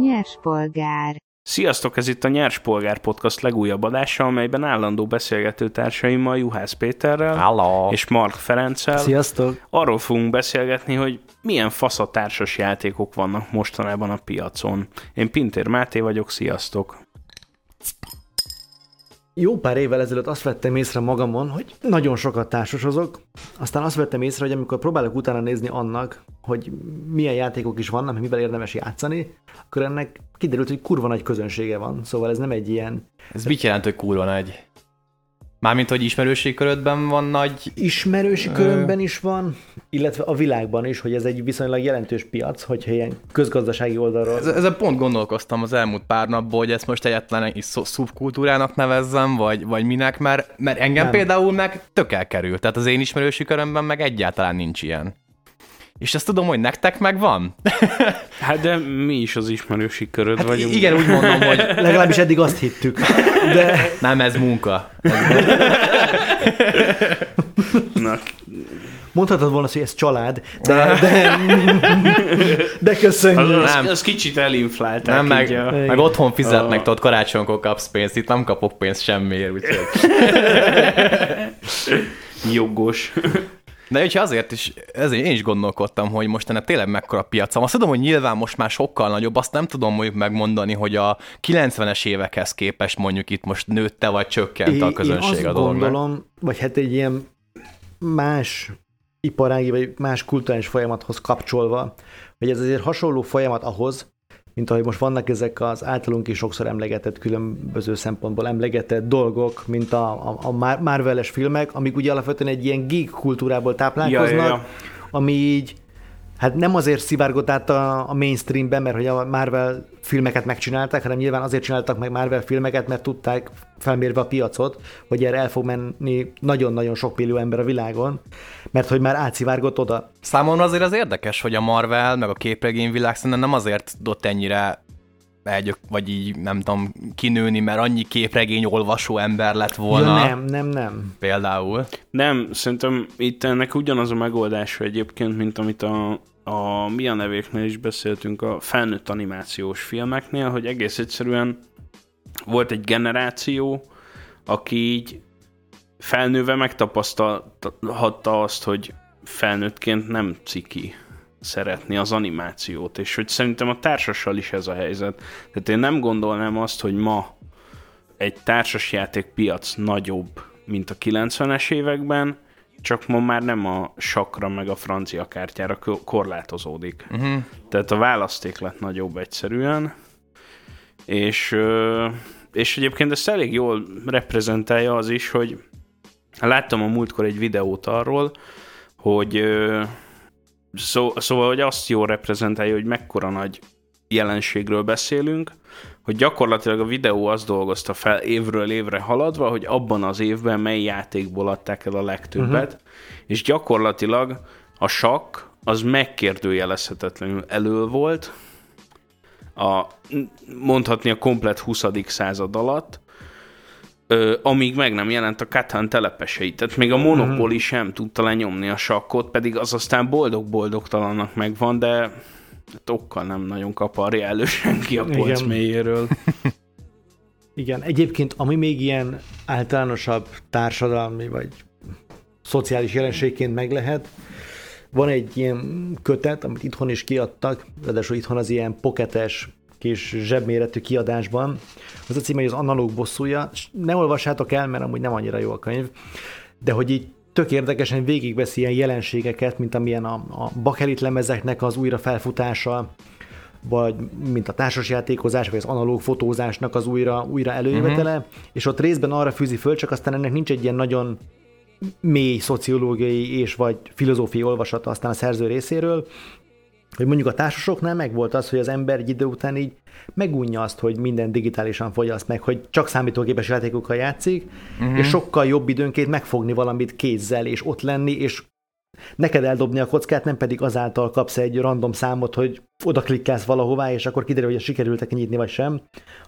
Nyerspolgár. Sziasztok, ez itt a Nyers Polgár Podcast legújabb adása, amelyben állandó beszélgető társaimmal Juhász Péterrel Hello. és Mark Ferenccel Sziasztok! arról fogunk beszélgetni, hogy milyen fasz a társas játékok vannak mostanában a piacon. Én Pintér Máté vagyok, sziasztok! Jó pár évvel ezelőtt azt vettem észre magamon, hogy nagyon sokat társasozok, aztán azt vettem észre, hogy amikor próbálok utána nézni annak, hogy milyen játékok is vannak, mivel érdemes játszani, akkor ennek kiderült, hogy kurva nagy közönsége van. Szóval ez nem egy ilyen Ez mit jelent, hogy kurva nagy? Mármint, hogy ismerőségkörödben van nagy... ismerősi körömben is van, illetve a világban is, hogy ez egy viszonylag jelentős piac, hogyha ilyen közgazdasági oldalról. Ez- Ezen pont gondolkoztam az elmúlt pár napból, hogy ezt most egyáltalán is szub- szubkultúrának nevezzem, vagy, vagy minek, mert, mert engem nem. például meg tök elkerül. Tehát az én ismerősi körömben meg egyáltalán nincs ilyen. És ezt tudom, hogy nektek meg van. Hát de mi is az ismerősi köröd Hát vagyunk. igen, úgy mondom, hogy Legalábbis eddig azt hittük. De nem ez munka. Na, mondhatod volna, hogy ez család, de, de, de az, köszönjük. az, Nem. az kicsit elinflálták Nem, meg, így a... meg otthon fizetnek, A- tudod, karácsonykor kapsz pénzt, itt nem kapok pénzt semmiért, úgyhogy... jogos. De úgyhogy azért is, ezért én is gondolkodtam, hogy most ennek tényleg mekkora piacom. Azt tudom, hogy nyilván most már sokkal nagyobb, azt nem tudom mondjuk megmondani, hogy a 90-es évekhez képest mondjuk itt most nőtte vagy csökkent a közönség én a azt dolognak. gondolom, vagy hát egy ilyen más iparági, vagy más kulturális folyamathoz kapcsolva, hogy ez azért hasonló folyamat ahhoz, mint ahogy most vannak ezek az általunk is sokszor emlegetett, különböző szempontból emlegetett dolgok, mint a, a, a Mar- Marvel-es filmek, amik ugye alapvetően egy ilyen geek kultúrából táplálkoznak, Ja, ja, ja. ami így Hát nem azért szivárgott át a, a mainstreamben, mert hogy a Marvel filmeket megcsinálták, hanem nyilván azért csináltak meg Marvel filmeket, mert tudták felmérve a piacot, hogy erre el fog menni nagyon-nagyon sok millió ember a világon, mert hogy már átszivárgott oda. Számomra azért az érdekes, hogy a Marvel, meg a képregényvilág szerintem nem azért tudott ennyire egy, vagy így nem tudom, kinőni, mert annyi képregény olvasó ember lett volna. Ja, nem, nem, nem. Például. Nem, szerintem itt ennek ugyanaz a megoldása egyébként, mint amit a, a mi a nevéknél is beszéltünk a felnőtt animációs filmeknél, hogy egész egyszerűen volt egy generáció, aki így felnőve megtapasztalhatta azt, hogy felnőttként nem ciki szeretni az animációt, és hogy szerintem a társassal is ez a helyzet. Tehát én nem gondolnám azt, hogy ma egy társasjáték piac nagyobb, mint a 90-es években, csak ma már nem a sakra meg a francia kártyára ko- korlátozódik. Uh-huh. Tehát a választék lett nagyobb egyszerűen, és, és egyébként ezt elég jól reprezentálja az is, hogy láttam a múltkor egy videót arról, hogy szó, szóval, hogy azt jól reprezentálja, hogy mekkora nagy jelenségről beszélünk, hogy gyakorlatilag a videó azt dolgozta fel évről évre haladva, hogy abban az évben mely játékból adták el a legtöbbet, uh-huh. és gyakorlatilag a sakk az megkérdőjelezhetetlenül elől volt, a, mondhatni a komplet 20. század alatt, ö, amíg meg nem jelent a Catan telepesei. Tehát még a Monopoly sem tudta lenyomni a sakkot, pedig az aztán boldog-boldogtalannak megvan, de hát okkal nem nagyon kaparja elő senki a polc Igen. mélyéről. Igen, egyébként ami még ilyen általánosabb társadalmi vagy szociális jelenségként meg lehet, van egy ilyen kötet, amit itthon is kiadtak, ráadásul itthon az ilyen poketes kis zsebméretű kiadásban. Az a címe, hogy az analóg bosszúja. Ne olvassátok el, mert amúgy nem annyira jó a könyv, de hogy így tök érdekesen végigveszi ilyen jelenségeket, mint amilyen a, a bakelit lemezeknek az újra felfutása, vagy mint a társasjátékozás, vagy az analóg fotózásnak az újra, újra előjövetele, uh-huh. és ott részben arra fűzi föl, csak aztán ennek nincs egy ilyen nagyon mély szociológiai és vagy filozófiai olvasata aztán a szerző részéről, hogy mondjuk a társasoknál megvolt az, hogy az ember egy idő után így megunja azt, hogy minden digitálisan fogyaszt meg, hogy csak számítógépes játékokkal játszik, uh-huh. és sokkal jobb időnként megfogni valamit kézzel, és ott lenni, és neked eldobni a kockát, nem pedig azáltal kapsz egy random számot, hogy oda klikkelsz valahová, és akkor kiderül, hogy sikerült kinyitni vagy sem,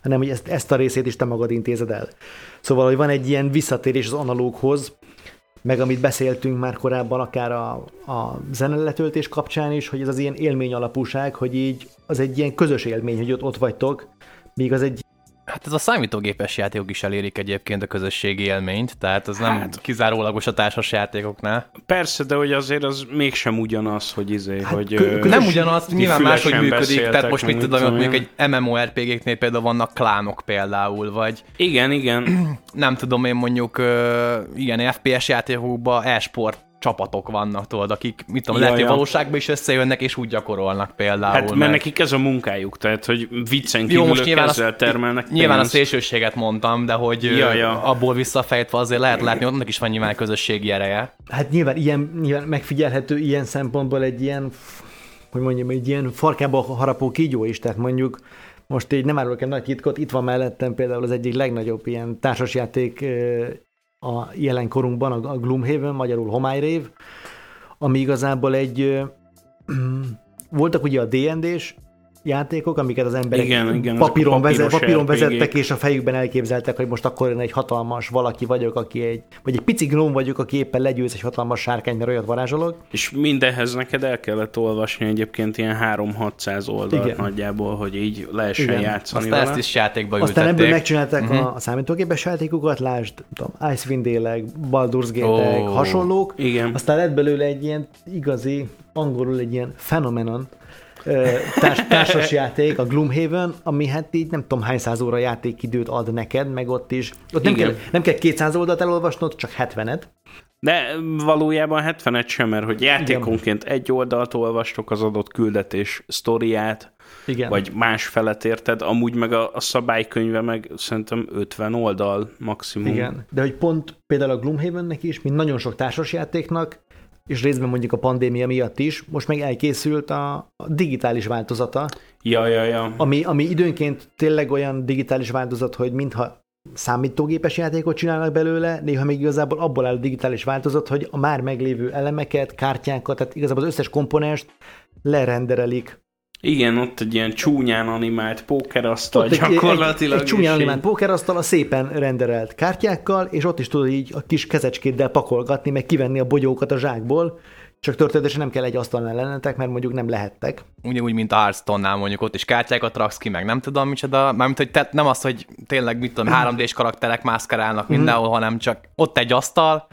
hanem hogy ezt, ezt a részét is te magad intézed el. Szóval, hogy van egy ilyen visszatérés az analóghoz, meg amit beszéltünk már korábban, akár a, a zeneletöltés kapcsán is, hogy ez az ilyen élmény alapúság, hogy így az egy ilyen közös élmény, hogy ott, ott vagytok, míg az egy Hát ez a számítógépes játékok is elérik egyébként a közösségi élményt, tehát az nem hát, kizárólagos a társas játékoknál. Persze, de hogy azért az mégsem ugyanaz, hogy izé, hát, hogy... Kö- nem ugyanaz, nyilván máshogy működik, tehát most mit tudom, hogy mondjuk egy MMORPG-knél például vannak klánok például, vagy... Igen, igen. Nem tudom én mondjuk, igen, FPS játékokban e-sport csapatok vannak, tudod, akik, mit tudom, lehet, hogy valóságban is összejönnek, és úgy gyakorolnak például. Hát, mert meg... nekik ez a munkájuk, tehát, hogy viccen kívül Jó, most nyilván ezzel termelnek Nyilván pénzt. a szélsőséget mondtam, de hogy ja, ja. abból visszafejtve azért lehet látni, hogy annak is van nyilván közösségi ereje. Hát nyilván, ilyen, nyilván megfigyelhető ilyen szempontból egy ilyen, hogy mondjam, egy ilyen farkába harapó kígyó is, tehát mondjuk most így nem árulok egy nagy titkot, itt van mellettem például az egyik legnagyobb ilyen társasjáték a jelenkorunkban, a Gloomhaven, magyarul homályrév, ami igazából egy voltak ugye a D&D-s játékok, amiket az emberek igen, igen, papíron, vezet, papíron vezettek, és a fejükben elképzeltek, hogy most akkor én egy hatalmas valaki vagyok, aki egy, vagy egy pici gnóm vagyok, aki éppen legyőz egy hatalmas sárkány, mert olyat varázsolok. És mindenhez neked el kellett olvasni egyébként ilyen 3-600 oldalt igen. nagyjából, hogy így lehessen igen. játszani Aztán vele. ezt is játékba Aztán ültették. ebből megcsinálták uh-huh. a, a számítógépes játékokat, lásd, tudom, Icewind Dale-ek, Baldur's Gate-ek, oh, hasonlók. Igen. Aztán lett belőle egy ilyen igazi, angolul egy ilyen phenomenon, társ, társas játék, a Gloomhaven, ami hát így nem tudom hány száz óra játékidőt ad neked, meg ott is. Ott nem kell, nem kell 200 oldalt elolvasnod, csak 70-et. De valójában 70-et sem, mert hogy játékonként Igen. egy oldalt olvastok az adott küldetés sztoriát, igen. vagy más felet érted, amúgy meg a, a szabálykönyve meg szerintem 50 oldal maximum. Igen, de hogy pont például a Gloomhavennek is, mint nagyon sok társasjátéknak, és részben mondjuk a pandémia miatt is, most meg elkészült a, digitális változata. Ja, ja, ja. Ami, ami időnként tényleg olyan digitális változat, hogy mintha számítógépes játékot csinálnak belőle, néha még igazából abból áll a digitális változat, hogy a már meglévő elemeket, kártyákat, tehát igazából az összes komponenst lerenderelik igen, ott egy ilyen csúnyán animált pókerasztal ott gyakorlatilag. Egy, egy, egy csúnyán animált pókerasztal a szépen renderelt kártyákkal, és ott is tudod így a kis kezecskéddel pakolgatni, meg kivenni a bogyókat a zsákból, csak történetesen nem kell egy asztalnál lennetek, mert mondjuk nem lehettek. Ugyanúgy, mint a Hearthstone-nál mondjuk ott is kártyákat raksz ki, meg nem tudom micsoda, mármint, hogy te, nem az, hogy tényleg mit tudom, 3D-s karakterek mászkálnak mindenhol, mm. hanem csak ott egy asztal,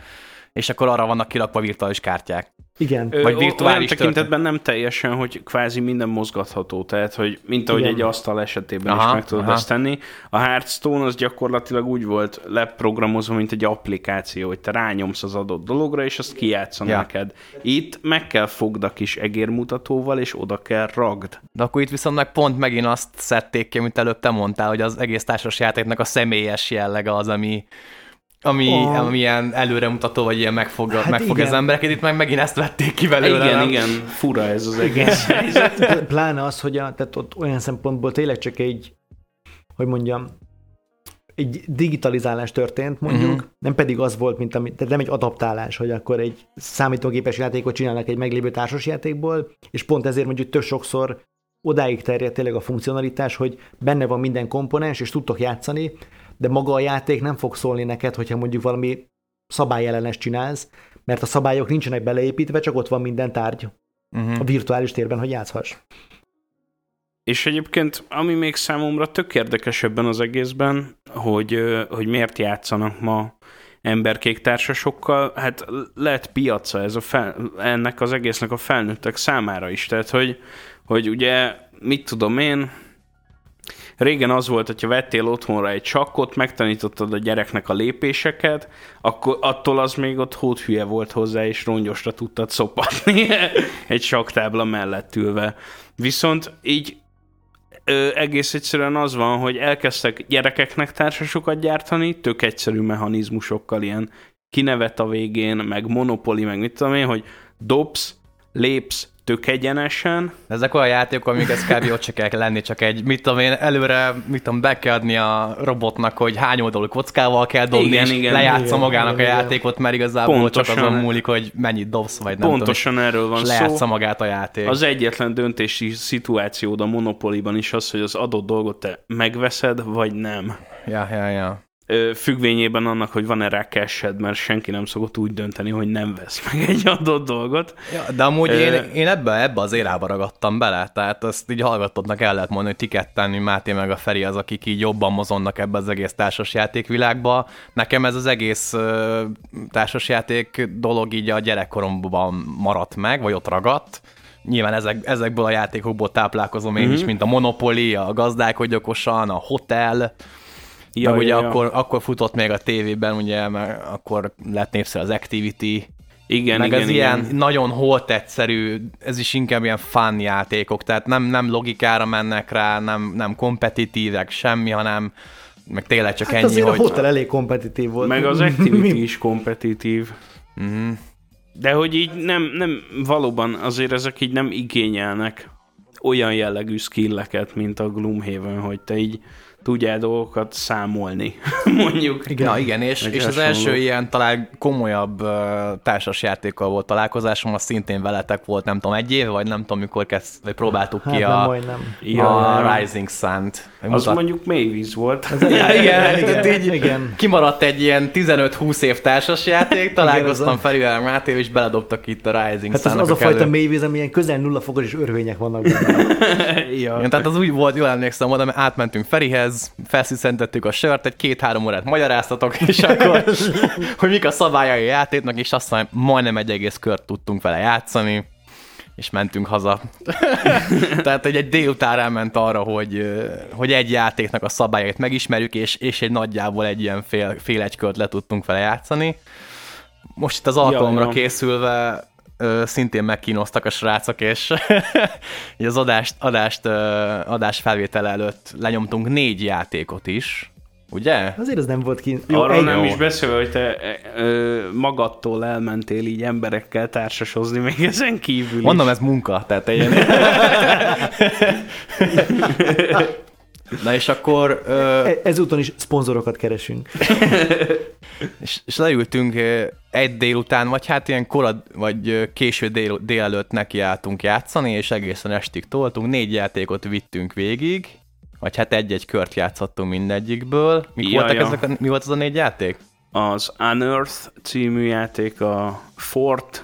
és akkor arra vannak kirakva virtuális kártyák. Igen. Ö, Vagy virtuális olyan tekintetben nem teljesen, hogy kvázi minden mozgatható, tehát hogy mint ahogy Igen. egy asztal esetében aha, is meg tudod aha. ezt tenni. A Hearthstone az gyakorlatilag úgy volt leprogramozva, mint egy applikáció, hogy te rányomsz az adott dologra, és azt kijátszom ja. neked. Itt meg kell fogd a kis egérmutatóval, és oda kell ragd. De akkor itt viszont meg pont megint azt szedték ki, mint előbb te mondtál, hogy az egész társasjátéknak a személyes jellege az, ami ami, oh. ami ilyen előremutató, vagy ilyen megfog, hát megfog az embereket, itt meg megint ezt vették ki belőle. Igen, nem? igen, fura ez az egész Pláne az, hogy a, tehát ott olyan szempontból tényleg csak egy, hogy mondjam, egy digitalizálás történt, mondjuk, uh-huh. nem pedig az volt, mint ami, tehát nem egy adaptálás, hogy akkor egy számítógépes játékot csinálnak egy meglévő társasjátékból, és pont ezért mondjuk tök sokszor odáig terjed tényleg a funkcionalitás, hogy benne van minden komponens, és tudtok játszani, de maga a játék nem fog szólni neked, hogyha mondjuk valami szabályellenes csinálsz, mert a szabályok nincsenek beleépítve, csak ott van minden tárgy uh-huh. a virtuális térben, hogy játszhass. És egyébként, ami még számomra tök érdekes ebben az egészben, hogy, hogy miért játszanak ma emberkék társasokkal, hát lehet piaca ez a fel, ennek az egésznek a felnőttek számára is. Tehát, hogy, hogy ugye, mit tudom én, Régen az volt, hogyha vettél otthonra egy sakkot, megtanítottad a gyereknek a lépéseket, akkor attól az még ott hóthülye volt hozzá, és rongyosra tudtad szopatni egy saktábla mellett ülve. Viszont így ö, egész egyszerűen az van, hogy elkezdtek gyerekeknek társasokat gyártani, tök egyszerű mechanizmusokkal, ilyen kinevet a végén, meg monopoli, meg mit tudom én, hogy dobsz, lépsz, tök egyenesen. Ezek olyan játékok, amiket kb. ott se kell lenni, csak egy, mit tudom én, előre, mit tudom, be kell adni a robotnak, hogy hány oldalú kockával kell dobni, igen, és igen, lejátsza igen, magának igen, a játékot, mert igazából pontosan, csak azon múlik, hogy mennyit dobsz, vagy nem Pontosan tudom, erről van szó. lejátsza magát a játék. Az egyetlen döntési szituációd a Monopoly-ban is az, hogy az adott dolgot te megveszed, vagy nem. Ja, ja, ja. Függvényében annak, hogy van-e rá cashed, mert senki nem szokott úgy dönteni, hogy nem vesz meg egy adott dolgot. Ja, de amúgy Ö- én, én ebbe, ebbe az érába ragadtam bele, tehát azt így hallgatottnak el lehet mondani, hogy ti ketten, mi Máté meg a Feri az, akik így jobban mozonnak ebbe az egész társasjátékvilágba. Nekem ez az egész társasjáték dolog így a gyerekkoromban maradt meg, vagy ott ragadt. Nyilván ezek, ezekből a játékokból táplálkozom én Mhm. is, mint a Monopoly, a Gazdálkodj okosan, a Hotel, Ja, meg ugye Akkor, akkor futott még a tévében, ugye, mert akkor lett népszerű az Activity, igen, meg igen, az igen. ilyen nagyon holt egyszerű, ez is inkább ilyen fun játékok, tehát nem, nem logikára mennek rá, nem, nem kompetitívek, semmi, hanem meg tényleg csak Hát ennyi, azért hogy... a hotel elég kompetitív volt. Meg az Activity is kompetitív. Mhm. De hogy így nem, nem, valóban azért ezek így nem igényelnek olyan jellegű skilleket, mint a Gloomhaven, hogy te így tudjál dolgokat számolni, mondjuk. Igen. Na igen, és, és az első ilyen talán komolyabb uh, társasjátékkal volt találkozásom, az szintén veletek volt, nem tudom, egy éve, vagy nem tudom, mikor kezd, vagy próbáltuk Hát ki nem a. Ja, a ja. Rising Sun-t. Az Mutat- mondjuk Mavis volt. Ja, igen, igen, így igen. kimaradt egy ilyen 15-20 év társasjáték, találkoztam az a- Ferivel Máté, és beledobtak itt a Rising Hát az, az a fajta kellő- mélyvíz, ami ilyen közel nulla fokos és örvények vannak benne. ja. Igen, tehát az úgy volt, jól emlékszem oda, mert átmentünk Ferihez, felsziszentettük a sört, egy két-három órát magyaráztatok, és akkor, hogy mik a szabályai a játéknak, és aztán majdnem egy egész kört tudtunk vele játszani, és mentünk haza. Tehát egy, egy délután elment arra, hogy, hogy egy játéknak a szabályait megismerjük, és, és egy nagyjából egy ilyen fél, fél egy le tudtunk vele játszani. Most itt az alkalomra ja. készülve ö, szintén megkínoztak a srácok, és az adást, adást, ö, adás felvétel előtt lenyomtunk négy játékot is, ugye? Azért ez nem volt ki. Arról egy- nem jó. is beszélve, hogy te e, ö, magadtól elmentél így emberekkel társasozni, még ezen kívül Mondom, is. ez munka, tehát ilyen... Na és akkor ö, E- Ezúton is szponzorokat keresünk. és, és leültünk ö, egy délután, vagy hát ilyen kora, vagy ö, késő dél, délelőtt nekiálltunk játszani, és egészen estig toltunk, négy játékot vittünk végig, vagy hát egy-egy kört játszottunk mindegyikből. Mik Ja, voltak ja. ezek a, mi volt az a négy játék? Az Unearth című játék, a Fort,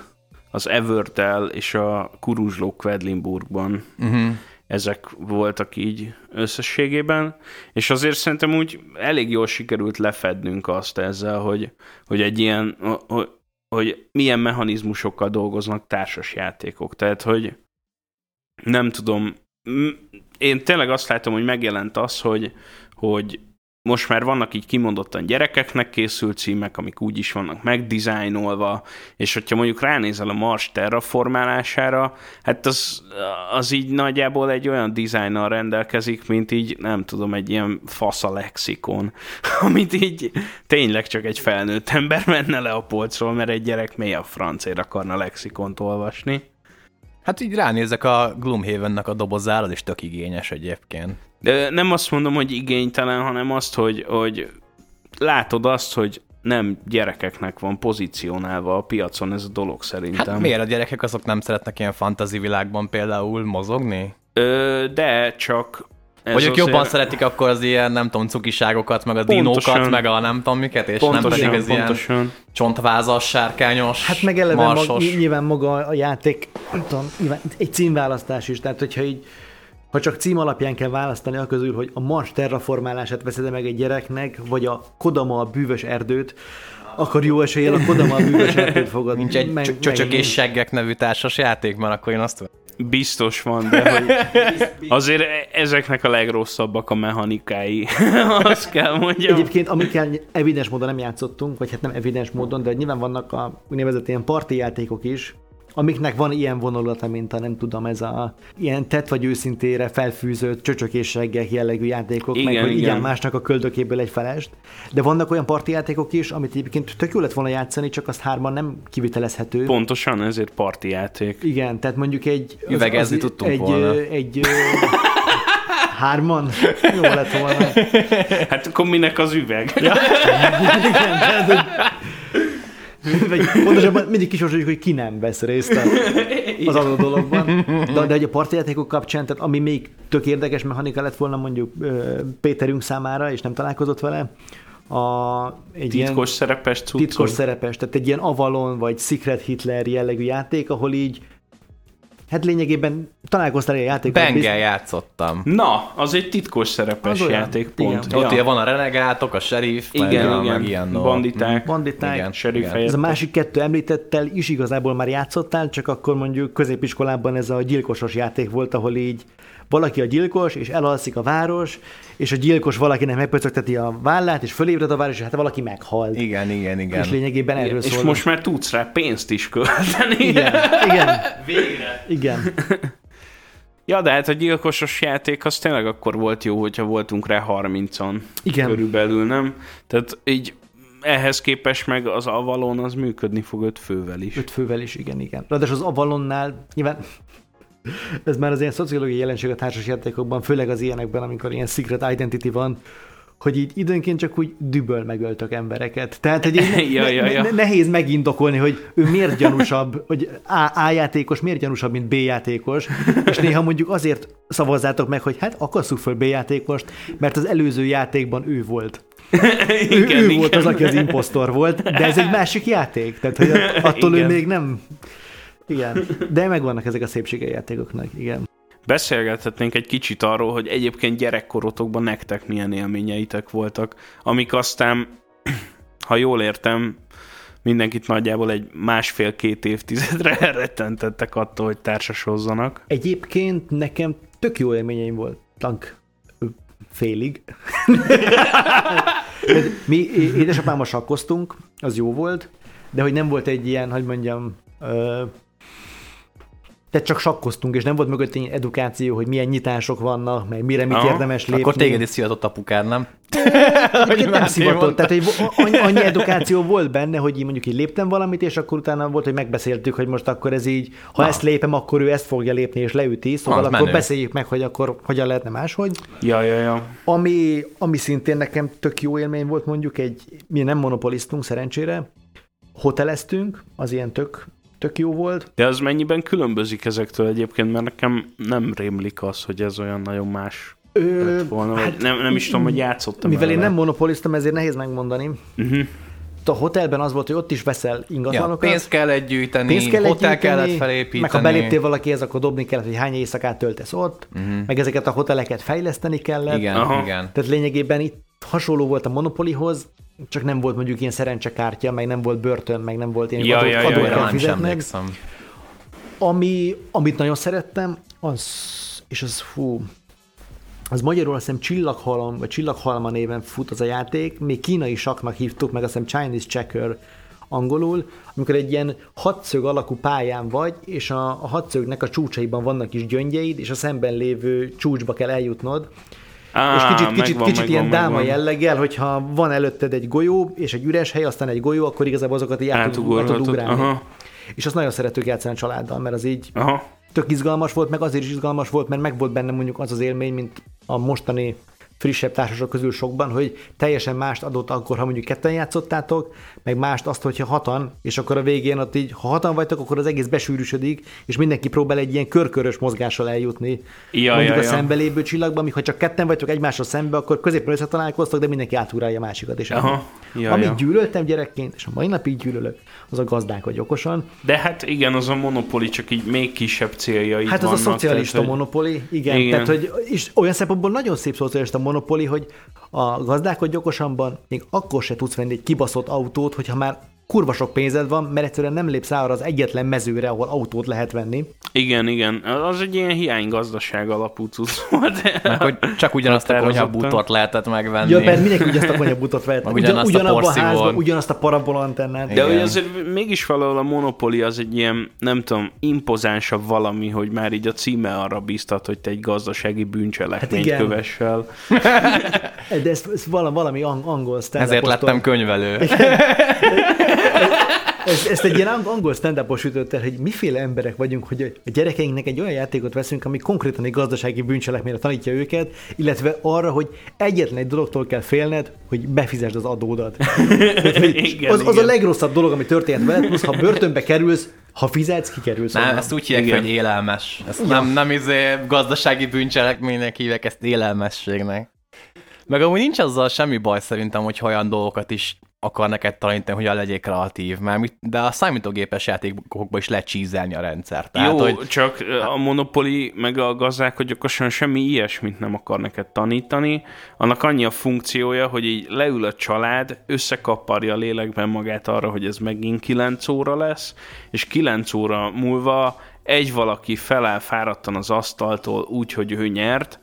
az Evertel és a Kuruzsló Quedlinburgban. Uh-huh. Ezek voltak így összességében, és azért szerintem úgy elég jól sikerült lefednünk azt ezzel, hogy, hogy egy ilyen, hogy, hogy milyen mechanizmusokkal dolgoznak társas játékok. Tehát, hogy nem tudom, én tényleg azt látom, hogy megjelent az, hogy, hogy most már vannak így kimondottan gyerekeknek készült címek, amik úgy is vannak megdizájnolva, és hogyha mondjuk ránézel a Mars terraformálására, hát az, az így nagyjából egy olyan dizájnnal rendelkezik, mint így, nem tudom, egy ilyen fasza lexikon, amit így tényleg csak egy felnőtt ember menne le a polcról, mert egy gyerek mély a francért akarna lexikont olvasni. Hát így ránézek a Gloomhavennek a dobozára, is tök igényes egyébként. De nem azt mondom, hogy igénytelen, hanem azt, hogy, hogy látod azt, hogy nem gyerekeknek van pozícionálva a piacon ez a dolog szerintem. Hát miért a gyerekek azok nem szeretnek ilyen fantasy világban például mozogni? Ö, de csak... Ez Vagy ők jobban szeretik akkor az ilyen, nem tudom, cukiságokat, meg a Pontosan. dinókat, meg a nem tudom miket, és Pontosan, nem pedig az ilyen pontosan. csontvázas, sárkányos, Hát meg eleve mag, nyilván maga a játék, nem tudom, nyilván egy címválasztás is, tehát hogyha így ha csak cím alapján kell választani a közül, hogy a Mars terraformálását veszed meg egy gyereknek, vagy a Kodama a bűvös erdőt, akkor jó eséllyel a Kodama a bűvös erdőt fogod Nincs egy meg, csöcsök és seggek nevű társas játék, mert akkor én azt Biztos van, de hogy azért ezeknek a legrosszabbak a mechanikái. Azt kell mondjam. Egyébként, amikkel evidens módon nem játszottunk, vagy hát nem evidens módon, de nyilván vannak a úgynevezett ilyen parti játékok is, amiknek van ilyen vonulata, mint a nem tudom, ez a ilyen tett vagy őszintére felfűzött csöcsökésseggek jellegű játékok, Igen, meg hogy igen. másnak a köldökéből egy felest. De vannak olyan parti játékok is, amit egyébként tök jó lett volna játszani, csak azt hárman nem kivitelezhető. Pontosan ezért parti játék. Igen, tehát mondjuk egy... az- Üvegezni tudtunk egy, volna. Egy, egy hárman? Jó lett volna. Hát akkor minek az üveg? Igen, tehát, vagy pontosabban mindig kisorsoljuk, hogy ki nem vesz részt a- az adott dologban. De, de hogy a partijátékok kapcsán, tehát ami még tök érdekes mechanika lett volna mondjuk Péterünk számára, és nem találkozott vele, a, egy Titkos ilyen szerepes cuccok. titkos szerepes, tehát egy ilyen Avalon vagy Secret Hitler jellegű játék, ahol így Hát lényegében találkoztál egy játékkal. Bengel játszottam. Na, az egy titkos szerepes Az játék, pont. Igen. Ott ugye van a renegátok, a sheriff, meg, igen, meg igen, ilyen banditák, Banditák. Igen. sheriff igen. Ez a másik kettő említettel is igazából már játszottál, csak akkor mondjuk középiskolában ez a gyilkosos játék volt, ahol így valaki a gyilkos, és elalszik a város, és a gyilkos valakinek megpöcögteti a vállát, és fölébred a város, és hát valaki meghalt. Igen, igen, igen. És lényegében erről És szól. most már tudsz rá pénzt is költeni. Igen, igen, Végre. igen. Ja, de hát a gyilkosos játék az tényleg akkor volt jó, hogyha voltunk rá 30-an Igen. körülbelül, nem? Tehát így ehhez képest meg az Avalon az működni fog öt fővel is. Öt fővel is, igen, igen. Ráadásul az Avalonnál nyilván ez már az ilyen szociológiai jelenség a társasjátékokban, főleg az ilyenekben, amikor ilyen secret identity van, hogy így időnként csak úgy düböl megöltök embereket. Tehát, így ne, Ja, ja, ja. ne, nehéz megindokolni, hogy ő miért gyanúsabb, hogy A, A játékos miért gyanúsabb, mint B játékos, és néha mondjuk azért szavazzátok meg, hogy hát akasszuk föl B játékost, mert az előző játékban ő volt. Ő, ő volt az, aki az impostor volt, de ez egy másik játék, tehát hogy attól Igen. ő még nem... Igen, de megvannak ezek a szépségei játékoknak, igen. Beszélgethetnénk egy kicsit arról, hogy egyébként gyerekkorotokban nektek milyen élményeitek voltak, amik aztán, ha jól értem, mindenkit nagyjából egy másfél-két évtizedre elrettentettek attól, hogy társashozzanak. Egyébként nekem tök jó élményeim voltak félig. Mi édesapámmal sakkoztunk, az jó volt, de hogy nem volt egy ilyen, hogy mondjam, tehát csak sakkoztunk, és nem volt mögött egy edukáció, hogy milyen nyitások vannak, meg mire mit Aha. érdemes lépni. Akkor téged is szivatott apukád, nem? Nem szivatott, tehát hogy annyi, annyi edukáció volt benne, hogy így mondjuk így léptem valamit, és akkor utána volt, hogy megbeszéltük, hogy most akkor ez így, ha Na. ezt lépem, akkor ő ezt fogja lépni, és leüti, szóval Az akkor menő. beszéljük meg, hogy akkor hogyan lehetne máshogy. Ja, ja, ja. Ami, ami szintén nekem tök jó élmény volt mondjuk, egy, mi nem monopoliztunk szerencsére, hoteleztünk, az ilyen tök, tök jó volt. De az mennyiben különbözik ezektől egyébként, mert nekem nem rémlik az, hogy ez olyan nagyon más Ö, lett volna, vagy nem, nem is tudom, hogy játszottam mivel én vele. nem monopoliztam, ezért nehéz megmondani. Uh-huh. A hotelben az volt, hogy ott is veszel Ja, ingatlanokat. pénzt kellett gyűjteni, Pénzt kellett hotel gyűjteni, kellett felépíteni. Meg ha beléptél valakihez, akkor dobni kellett, hogy hány éjszakát töltesz ott, uh-huh. meg ezeket a hoteleket fejleszteni kellett. Igen, Aha. igen. Tehát lényegében itt hasonló volt a Monopolyhoz, csak nem volt mondjuk ilyen szerencsekártya, meg nem volt börtön, meg nem volt ilyen Ja, adót, ja, ja, adót ja, kell nem emlékszem. Ami, amit nagyon szerettem, az, és az fú, az magyarul azt hiszem Csillaghalom, vagy Csillaghalma néven fut az a játék, még kínai saknak hívtuk, meg azt hiszem Chinese Checker angolul, amikor egy ilyen hatszög alakú pályán vagy, és a, a hatszögnek a csúcsaiban vannak is gyöngyeid, és a szemben lévő csúcsba kell eljutnod, Á, és kicsit, kicsit, megvan, kicsit ilyen megvan, dáma megvan. jelleggel, hogyha van előtted egy golyó, és egy üres hely, aztán egy golyó, akkor igazából azokat így át tud, ugrálni. Aha, És azt nagyon szeretők játszani a családdal, mert az így aha. tök izgalmas volt, meg azért is izgalmas volt, mert meg volt benne mondjuk az az élmény, mint a mostani frissebb társasok közül sokban, hogy teljesen mást adott akkor, ha mondjuk ketten játszottátok, meg mást azt, hogyha hatan, és akkor a végén ott így, ha hatan vagytok, akkor az egész besűrűsödik, és mindenki próbál egy ilyen körkörös mozgással eljutni Ja, mondjuk ja, a ja. szembe lévő csillagban, míg ha csak ketten vagytok egymással szembe, akkor középen összetalálkoztok, de mindenki átugrálja a másikat. És Aha. Ja, Amit ja. gyűlöltem gyerekként, és a mai napig gyűlölök, az a gazdák vagy okosan. De hát igen, az a monopoli csak így még kisebb céljai Hát az vannak. a szocialista tehát, monopoli, igen. Igen. Tehát, hogy és olyan szempontból nagyon szép szocialista monopoli, hogy a gazdálkodj okosanban még akkor se tudsz venni egy kibaszott autót, hogyha már kurva sok pénzed van, mert egyszerűen nem lépsz rá arra az egyetlen mezőre, ahol autót lehet venni. Igen, igen. Az egy ilyen hiánygazdaság alapú cucc volt. Meg, hogy csak ugyanazt a konyhabútort lehetett megvenni. Ja, mert mindenki ugyanazt a konyabutot vett. Meg Ugyan, ugyanazt a a házban, ugyanazt a parabolantennát. De Igen. hogy azért mégis valahol a Monopoly az egy ilyen, nem tudom, impozánsabb valami, hogy már így a címe arra biztat, hogy te egy gazdasági bűncselekményt Hát igen. kövessel. De ez, ez valami, valami ang- angol stand Ezért lettem könyvelő. ezt, ezt egy ilyen ang- angol stand ütötte, hogy miféle emberek vagyunk, hogy a gyerekeinknek egy olyan játékot veszünk, ami konkrétan egy gazdasági bűncselekményre tanítja őket, illetve arra, hogy egyetlen egy dologtól kell félned, hogy befizesd az adódat. Igen, az, az a igen. legrosszabb dolog, ami történt veled, plusz ha börtönbe kerülsz, ha fizetsz, kikerülsz. Nem, onnan. ezt úgy hívják, Igen. hogy élelmes. Ezt nem, nem izé gazdasági bűncselekménynek hívják, ezt élelmességnek. Meg amúgy nincs azzal semmi baj szerintem, hogy olyan dolgokat is akar neked tanítani, hogy legyél kreatív, mert mit, de a számítógépes játékokban is lehet csízelni a rendszer. Tehát, Jó, hogy... csak a Monopoly meg a gazdálkodók okosan semmi ilyesmit nem akar neked tanítani. Annak annyi a funkciója, hogy így leül a család, összekapparja a lélekben magát arra, hogy ez megint 9 óra lesz, és 9 óra múlva egy valaki feláll fáradtan az asztaltól úgy, hogy ő nyert,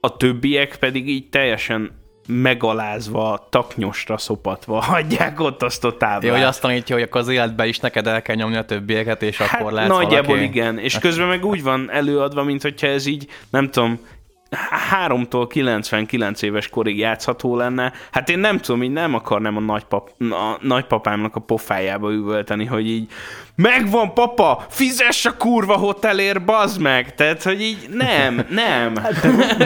a többiek pedig így teljesen megalázva, taknyosra szopatva hagyják ott azt a táblát. Jó, hogy azt tanítja, hogy akkor az életben is neked el kell nyomni a többieket, és hát akkor lesz nagyjából valaki. igen. És közben meg úgy van előadva, mint hogyha ez így, nem tudom, 3-tól 99 éves korig játszható lenne. Hát én nem tudom, így nem akarnám a, nagypap, a nagypapámnak a pofájába üvölteni, hogy így megvan papa, fizess a kurva hotelér, bazd meg! Tehát, hogy így nem, nem. Hát,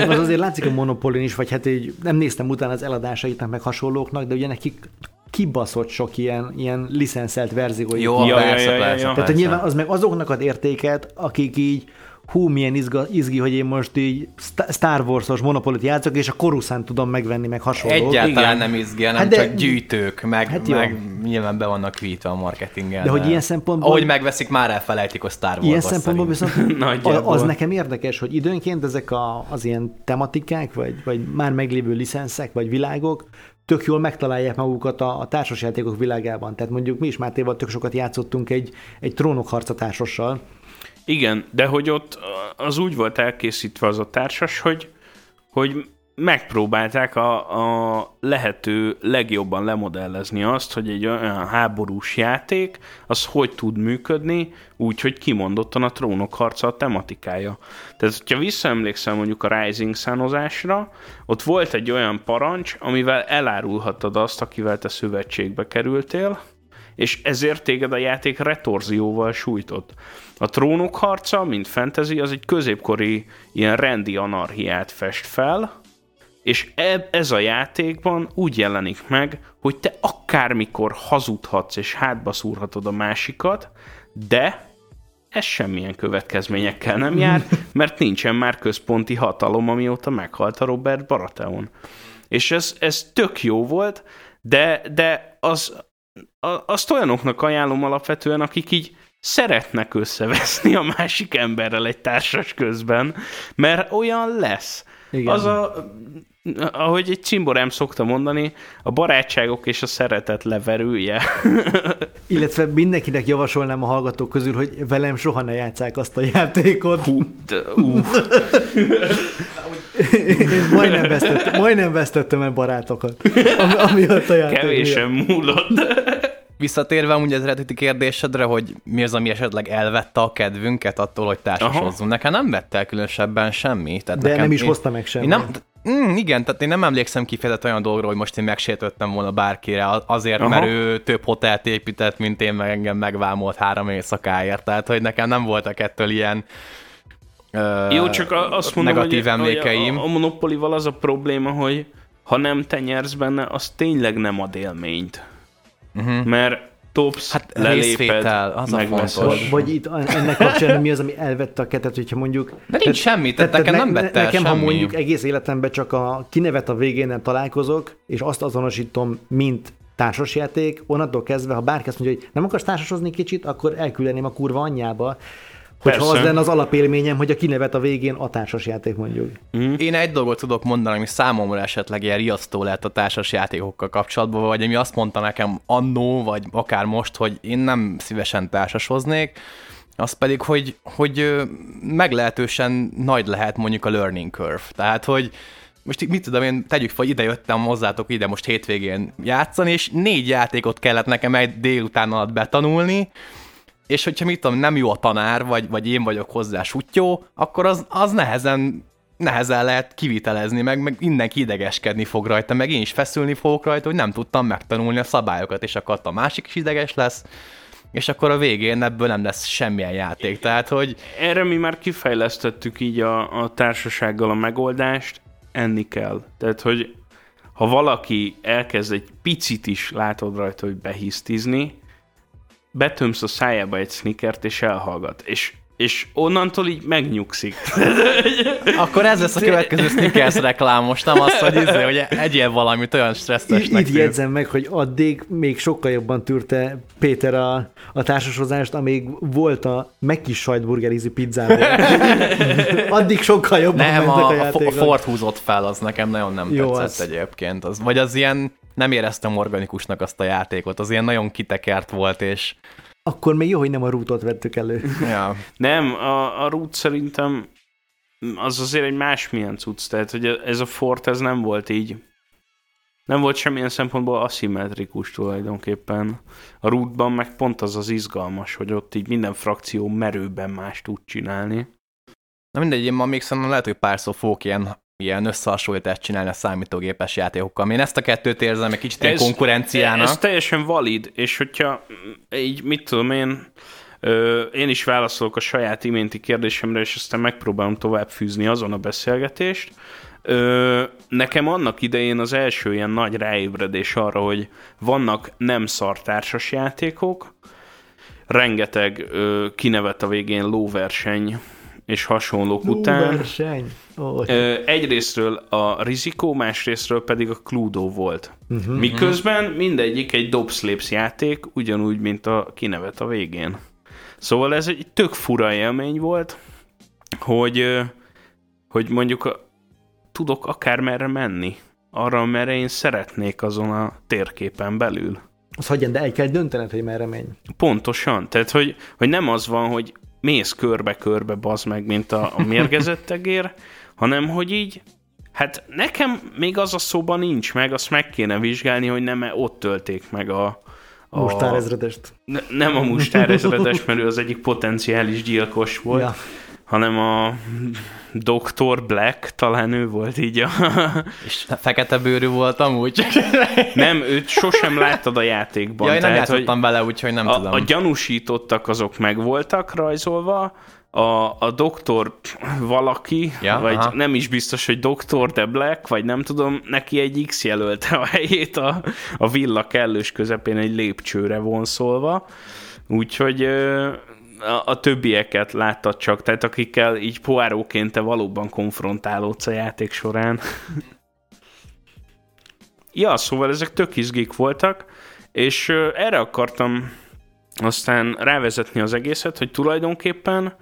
az azért látszik a Monopolin is, vagy hát így nem néztem utána az eladásaitnak, meg hasonlóknak, de ugye nekik kibaszott sok ilyen, ilyen licenszelt verziói. Jó, ja, persze, ja, ja, persze, ja, Tehát persze. nyilván az meg azoknak ad értéket, akik így hú, milyen izga, izgi, hogy én most így Star Wars-os monopolit játszok, és a koruszán tudom megvenni, meg hasonló. Egyáltalán Igen. nem izgi, hanem hát de, csak gyűjtők, meg, hát meg nyilván be vannak kvítve a marketingen. De hogy ilyen szempontból... Ahogy megveszik, már elfelejtik a Star Wars Ilyen szempontból viszont az nekem érdekes, hogy időnként ezek a, az ilyen tematikák, vagy, vagy már meglévő licenszek, vagy világok, tök jól megtalálják magukat a, a társasjátékok világában. Tehát mondjuk mi is Mátéval tök sokat játszottunk egy, egy trónokharca társassal, igen, de hogy ott az úgy volt elkészítve az a társas, hogy, hogy megpróbálták a, a lehető legjobban lemodellezni azt, hogy egy olyan háborús játék, az hogy tud működni, úgy, hogy kimondottan a trónok harca a tematikája. Tehát, hogyha visszaemlékszem mondjuk a Rising szánozásra, ott volt egy olyan parancs, amivel elárulhattad azt, akivel te szövetségbe kerültél, és ezért téged a játék retorzióval sújtott. A trónok harca, mint fantasy, az egy középkori ilyen rendi anarhiát fest fel, és ez a játékban úgy jelenik meg, hogy te akármikor hazudhatsz és hátba szúrhatod a másikat, de ez semmilyen következményekkel nem jár, mert nincsen már központi hatalom, amióta meghalt a Robert Baratheon. És ez, ez tök jó volt, de, de az, azt olyanoknak ajánlom alapvetően, akik így szeretnek összeveszni a másik emberrel egy társas közben, mert olyan lesz. Igen. Az a, ahogy egy cimborám szokta mondani, a barátságok és a szeretet leverője. Illetve mindenkinek javasolnám a hallgatók közül, hogy velem soha ne játszák azt a játékot. Hú, de, Én majdnem vesztettem, majdnem vesztettem el barátokat, ami, amiatt a játék Kevésen múlott. Visszatérve amúgy az eredeti kérdésedre, hogy mi az, ami esetleg elvette a kedvünket attól, hogy társasozzunk. Nekem nem vette el különösebben semmi. Tehát De nekem, nem is én, hozta meg semmi. nem, Mm, igen, tehát én nem emlékszem kifejezetten olyan dolgról, hogy most én megsértöttem volna bárkire azért, Aha. mert ő több hotelt épített, mint én, meg engem megvámolt három éjszakáért. Tehát, hogy nekem nem voltak ettől ilyen Jó, csak azt mondom, negatív hogy emlékeim. A, a, a monopolival az a probléma, hogy ha nem te nyersz benne, az tényleg nem ad élményt. Uh-huh. Mert topsz, hát leléped, az a fontos. Vagy itt ennek kapcsán mi az, ami elvette a ketet, hogyha mondjuk... De nincs te, semmi, tehát nekem nem vette Nekem, semmi. ha mondjuk egész életemben csak a kinevet a végén nem találkozok, és azt azonosítom, mint társasjáték, onnantól kezdve, ha bárki azt mondja, hogy nem akarsz társasozni kicsit, akkor elküldeném a kurva anyjába, Hogyha az lenne az alapélményem, hogy a kinevet a végén a társasjáték mondjuk. Mm. Én egy dolgot tudok mondani, ami számomra esetleg ilyen riasztó lehet a társasjátékokkal kapcsolatban, vagy ami azt mondta nekem annó, vagy akár most, hogy én nem szívesen társasoznék, az pedig, hogy, hogy meglehetősen nagy lehet mondjuk a learning curve. Tehát, hogy most mit tudom én, tegyük fel, ide jöttem hozzátok ide most hétvégén játszani, és négy játékot kellett nekem egy délután alatt betanulni, és hogyha mit tudom, nem jó a tanár, vagy, vagy én vagyok hozzá sutyó, akkor az, az nehezen nehezen lehet kivitelezni, meg, meg mindenki idegeskedni fog rajta, meg én is feszülni fogok rajta, hogy nem tudtam megtanulni a szabályokat, és akkor a másik is ideges lesz, és akkor a végén ebből nem lesz semmilyen játék. Tehát, hogy... Erre mi már kifejlesztettük így a, a társasággal a megoldást, enni kell. Tehát, hogy ha valaki elkezd egy picit is látod rajta, hogy behisztizni, betömsz a szájába egy sneakert, és elhallgat. És és onnantól így megnyugszik. Akkor ez lesz a következő Snickers reklám most, nem az, hogy, izé, hogy egyél valamit olyan stresszesnek. Így jegyzem meg, hogy addig még sokkal jobban tűrte Péter a, a társasozást, amíg volt a Megkis sajtburger ízű pizzában. addig sokkal jobban Nem, mentek a, a, a játékok. Ford húzott fel, az nekem nagyon nem Jó, tetszett az- egyébként. Az, vagy az ilyen, nem éreztem organikusnak azt a játékot, az ilyen nagyon kitekert volt, és Akkor még jó, hogy nem a rútot vettük elő. ja, Nem, a, a Root szerintem az azért egy másmilyen cucc, tehát hogy ez a Fort ez nem volt így, nem volt semmilyen szempontból aszimmetrikus tulajdonképpen. A Rootban meg pont az az izgalmas, hogy ott így minden frakció merőben más tud csinálni. Na mindegy, én ma még szerintem lehet, hogy párszor fogok ilyen, ilyen összehasonlítást csinálni a számítógépes játékokkal. Én ezt a kettőt érzem egy kicsit ilyen konkurenciának. Ez teljesen valid, és hogyha így, mit tudom én, ö, én is válaszolok a saját iménti kérdésemre, és aztán megpróbálom tovább fűzni azon a beszélgetést. Ö, nekem annak idején az első ilyen nagy ráébredés arra, hogy vannak nem szartársas játékok, rengeteg ö, kinevet a végén lóverseny és hasonlók után. Verseny. Ö, egyrésztről a Rizikó, másrésztről pedig a Cluedo volt. Uh-huh, Miközben mindegyik egy dobszlépsz játék, ugyanúgy, mint a kinevet a végén. Szóval ez egy tök fura élmény volt, hogy, hogy mondjuk a, tudok akármerre menni. Arra, merre én szeretnék azon a térképen belül. Az hagyján, de el kell döntened, hogy merre menj. Pontosan. Tehát, hogy, hogy nem az van, hogy mész körbe-körbe, bazd meg, mint a, a mérgezett egér, hanem, hogy így, hát nekem még az a szóban nincs meg, azt meg kéne vizsgálni, hogy nem ott tölték meg a, a Mustárezredest. ne, nem a mustárezredes, mert ő az egyik potenciális gyilkos volt, ja. hanem a Dr. Black, talán ő volt így a... És fekete bőrű voltam úgy. nem, őt sosem láttad a játékban. ja, én nem tehát, játszottam vele, úgyhogy nem a, tudom. a gyanúsítottak azok meg voltak rajzolva, a, a doktor valaki, Ja, vagy aha. nem is biztos, hogy doktor de Black, vagy nem tudom, neki egy X jelölte a helyét a, a villa kellős közepén egy lépcsőre vonszolva, úgyhogy a, többieket láttad csak, tehát akikkel így poáróként te valóban konfrontálódsz a játék során. ja, szóval ezek tök izgik voltak, és erre akartam aztán rávezetni az egészet, hogy tulajdonképpen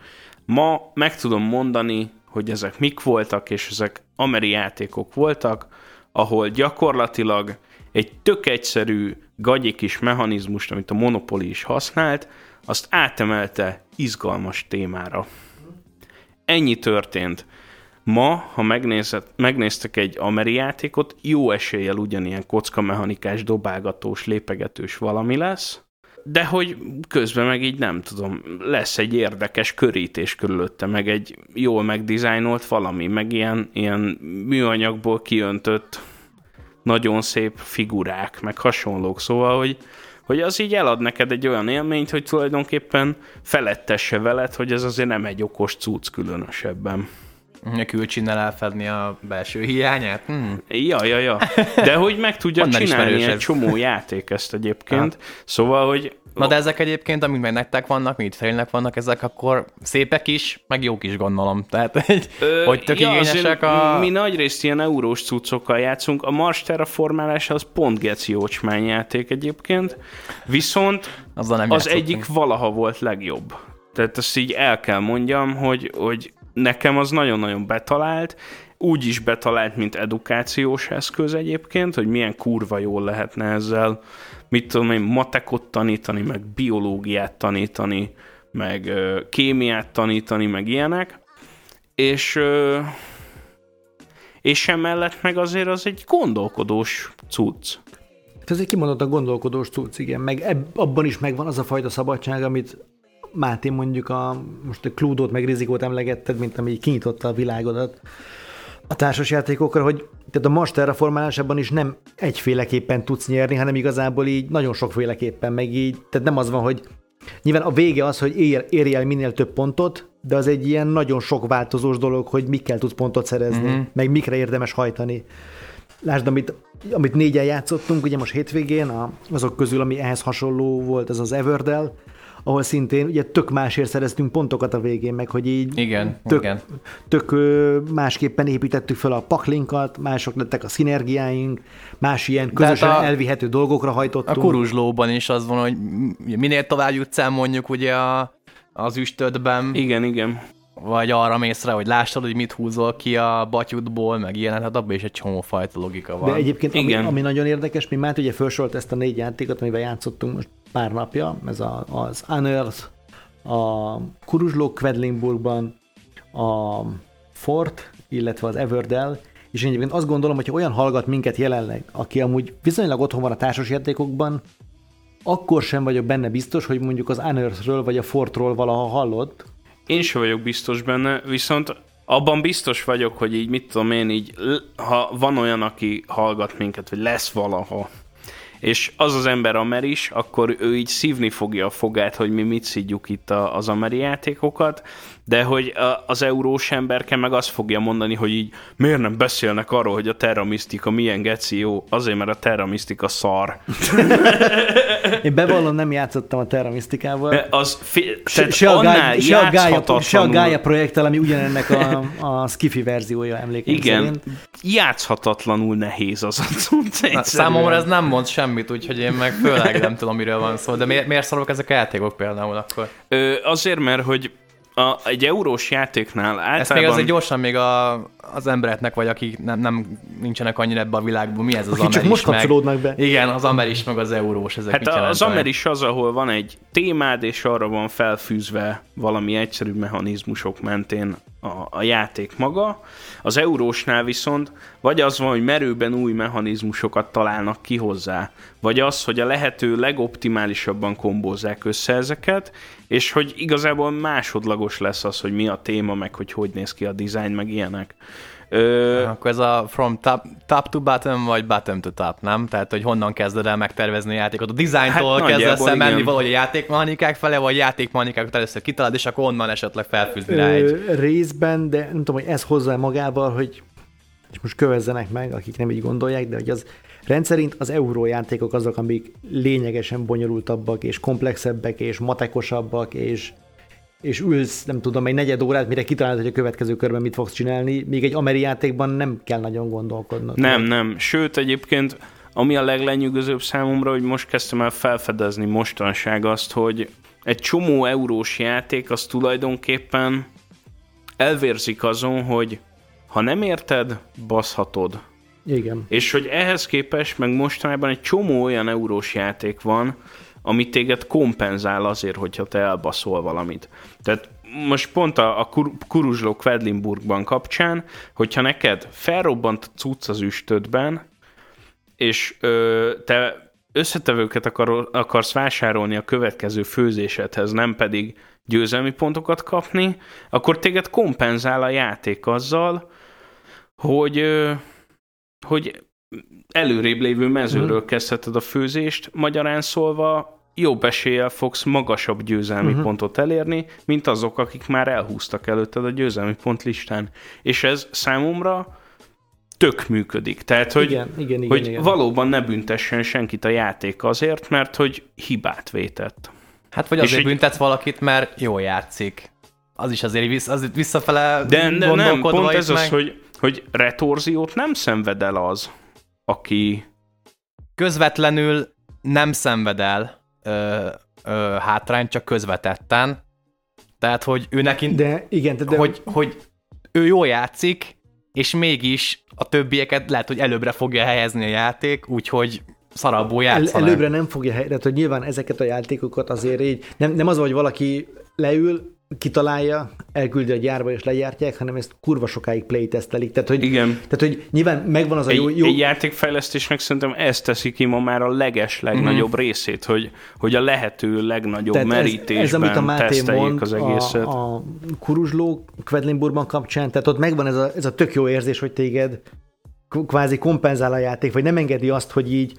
ma meg tudom mondani, hogy ezek mik voltak, és ezek ameri játékok voltak, ahol gyakorlatilag egy tök egyszerű gagyi kis mechanizmust, amit a Monopoly is használt, azt átemelte izgalmas témára. Ennyi történt. Ma, ha megnézett, megnéztek egy ameri játékot, jó eséllyel ugyanilyen kockamechanikás, dobálgatós, lépegetős valami lesz, de hogy közben meg így nem tudom, lesz egy érdekes körítés körülötte, meg egy jól megdizájnolt valami, meg ilyen, ilyen műanyagból kiöntött nagyon szép figurák, meg hasonlók, szóval, hogy, hogy az így elad neked egy olyan élményt, hogy tulajdonképpen felettesse veled, hogy ez azért nem egy okos cucc különösebben. A külcsinnel elfedni a belső hiányát? Hmm. Ja, ja, ja. De hogy meg tudja csinálni egy csomó játék ezt egyébként. Szóval, hogy Na de ezek egyébként, amik meg nektek vannak, mint félnek vannak, ezek akkor szépek is, meg jók is gondolom. Tehát, hogy, Ö, hogy tök ja, igényesek a... Mi nagyrészt ilyen eurós cuccokkal játszunk. A Mars Terraformálás az pont geci jócsmány játék egyébként, viszont Azzal nem az játszottunk. egyik valaha volt legjobb. Tehát ezt így el kell mondjam, hogy, hogy nekem az nagyon-nagyon betalált, úgy is betalált, mint edukációs eszköz egyébként, hogy milyen kurva jól lehetne ezzel, mit tudom én, matekot tanítani, meg biológiát tanítani, meg ö, kémiát tanítani, meg ilyenek, és ö, és emellett meg azért az egy gondolkodós cucc. Ez egy kimondottan gondolkodós cucc, igen. Meg ebb, abban is megvan az a fajta szabadság, amit Máté mondjuk a, most a Cluedo-t meg Rizikót emlegetted, mint ami kinyitotta a világodat a társasjátékokra, hogy tehát a Mars terraformálásában is nem egyféleképpen tudsz nyerni, hanem igazából így nagyon sokféleképpen, meg így, tehát nem az van, hogy nyilván a vége az, hogy ér, érj el minél több pontot, de az egy ilyen nagyon sok változós dolog, hogy mikkel tudsz pontot szerezni, mm-hmm. meg mikre érdemes hajtani. Lásd, amit, amit négyen játszottunk, ugye most hétvégén, a, azok közül, ami ehhez hasonló volt, ez az Everdell, ahol szintén ugye tök másért szereztünk pontokat a végén, meg hogy így Igen, tök, igen. tök másképpen építettük fel a paklinkat, mások lettek a szinergiáink, más ilyen közösen a- elvihető dolgokra A hajtottunk. kuruzslóban is az van, hogy minél tovább jutsz el mondjuk ugye a, az üstödben, Igen, igen. vagy arra mész rá, hogy lássad, hogy mit húzol ki a batyudból, meg ilyenek, hát abban is egy csomó fajta logika van. De egyébként, ami, ami nagyon érdekes, mi már ugye felsorolt ezt a négy játékot, amivel játszottunk most pár napja, ez a, az Unearth, a Kuruzsló Quedlingburgban, a Fort, illetve az Everdell, és én egyébként azt gondolom, hogy olyan hallgat minket jelenleg, aki amúgy viszonylag otthon van a társasjátékokban, akkor sem vagyok benne biztos, hogy mondjuk az Unearthről vagy a Fortról valaha hallott, Én sem vagyok biztos benne, viszont abban biztos vagyok, hogy így mit tudom én, így, ha van olyan, aki hallgat minket, vagy lesz valaha, és az az ember amer is, akkor ő így szívni fogja a fogát, hogy mi mit szidjuk itt az ameri játékokat, de hogy a, az eurós emberke meg azt fogja mondani, hogy így miért nem beszélnek arról, hogy a Terra Mystica milyen geci jó, azért, mert a Terra Mystica szar. Én bevallom, nem játszottam a Terra Mysticával. Az fi- Se, se, a Gaia, se, a Gaia, se a Gaia projekttel, ami ugyanennek a, a Skiffy verziója emlékeim Igen, szerint. játszhatatlanul nehéz az a. Na, számomra ez nem mond semmit, úgyhogy én meg főleg nem tudom, miről van szó. De miért, miért szarok ezek a játékok például akkor? Ö, azért, mert hogy a, egy eurós játéknál Ezt még általában... azért gyorsan még a, az embereknek, vagy akik nem, nem nincsenek annyira ebben a világban, mi ez az Akik csak ameris most meg? kapcsolódnak be. Igen, az ameris meg az eurós, ezek Hát a- az ameris az, ahol van egy témád, és arra van felfűzve valami egyszerű mechanizmusok mentén a, a játék maga. Az eurósnál viszont vagy az van, hogy merőben új mechanizmusokat találnak ki hozzá, vagy az, hogy a lehető legoptimálisabban kombózzák össze ezeket, és hogy igazából másodlagos lesz az, hogy mi a téma, meg hogy hogy néz ki a design, meg ilyenek. Ö, Akkor ez a from top, top to bottom, vagy bottom to top, nem? Tehát, hogy honnan kezded el megtervezni a játékot? A dizájntól Hát kezdesz el menni valahogy a játékmechanikák fele, vagy játékmechanikákat először kitalálod, és akkor onnan esetleg felfűzni rá egy... Részben, de nem tudom, hogy ez hozzá magával, hogy és most kövezzenek meg, akik nem így gondolják, de hogy az rendszerint az eurójátékok azok, amik lényegesen bonyolultabbak, és komplexebbek, és matekosabbak, és és ülsz, nem tudom, egy negyed órát, mire kitalálod, hogy a következő körben mit fogsz csinálni, míg egy ameri játékban nem kell nagyon gondolkodnod. Nem, nem. Sőt, egyébként ami a leglenyűgözőbb számomra, hogy most kezdtem el felfedezni mostanság azt, hogy egy csomó eurós játék az tulajdonképpen elvérzik azon, hogy ha nem érted, baszhatod. Igen. És hogy ehhez képest meg mostanában egy csomó olyan eurós játék van, ami téged kompenzál azért, hogyha te elbaszol valamit. Tehát most pont a, a Kur- Kuruzsló Quedlinburgban kapcsán, hogyha neked felrobbant cucc az üstödben, és ö, te összetevőket akar, akarsz vásárolni a következő főzésedhez, nem pedig győzelmi pontokat kapni, akkor téged kompenzál a játék azzal, hogy, ö, hogy előrébb lévő mezőről Mhm. kezdheted a főzést, magyarán szólva jobb eséllyel fogsz magasabb győzelmi Mhm. pontot elérni, mint azok, akik már elhúztak előtted a győzelmi pont listán. És ez számomra tök működik. Tehát, hogy, igen, igen, igen, hogy igen. valóban ne büntessen senkit a játék azért, mert hogy hibát vétett. Hát vagy azért egy- büntetsz valakit, mert jól játszik. Az is azért, vissz, azért visszafele De, de nem, pont ez az, meg. hogy, hogy retorziót nem szenved el az, aki... közvetlenül nem szenved el ö, ö, hátrányt, csak közvetetten. Tehát, hogy ő neki, de, igen, de, hogy, hogy ő jól játszik, és mégis a többieket lehet, hogy előbbre fogja helyezni a játék, úgyhogy szarabbul El, játszanak. előbbre nem fogja hely, tehát hogy nyilván ezeket a játékokat azért így, nem, nem az, hogy valaki leül, kitalálja, elküldi a gyárba és legyártják, hanem ezt kurva sokáig playtesztelik. Tehát, hogy, Igen. tehát, hogy nyilván megvan az a Egy, jó... jó egy játékfejlesztésnek szerintem ez teszi ki ma már a leges legnagyobb mm-hmm. részét, hogy, hogy a lehető legnagyobb tehát ez, merítésben ez, amit a Máté mond az egészet. a, a Kuruzsló Quedlinburgban kapcsán, tehát ott megvan ez a, ez a tök jó érzés, hogy téged kvázi kompenzál a játék, vagy nem engedi azt, hogy így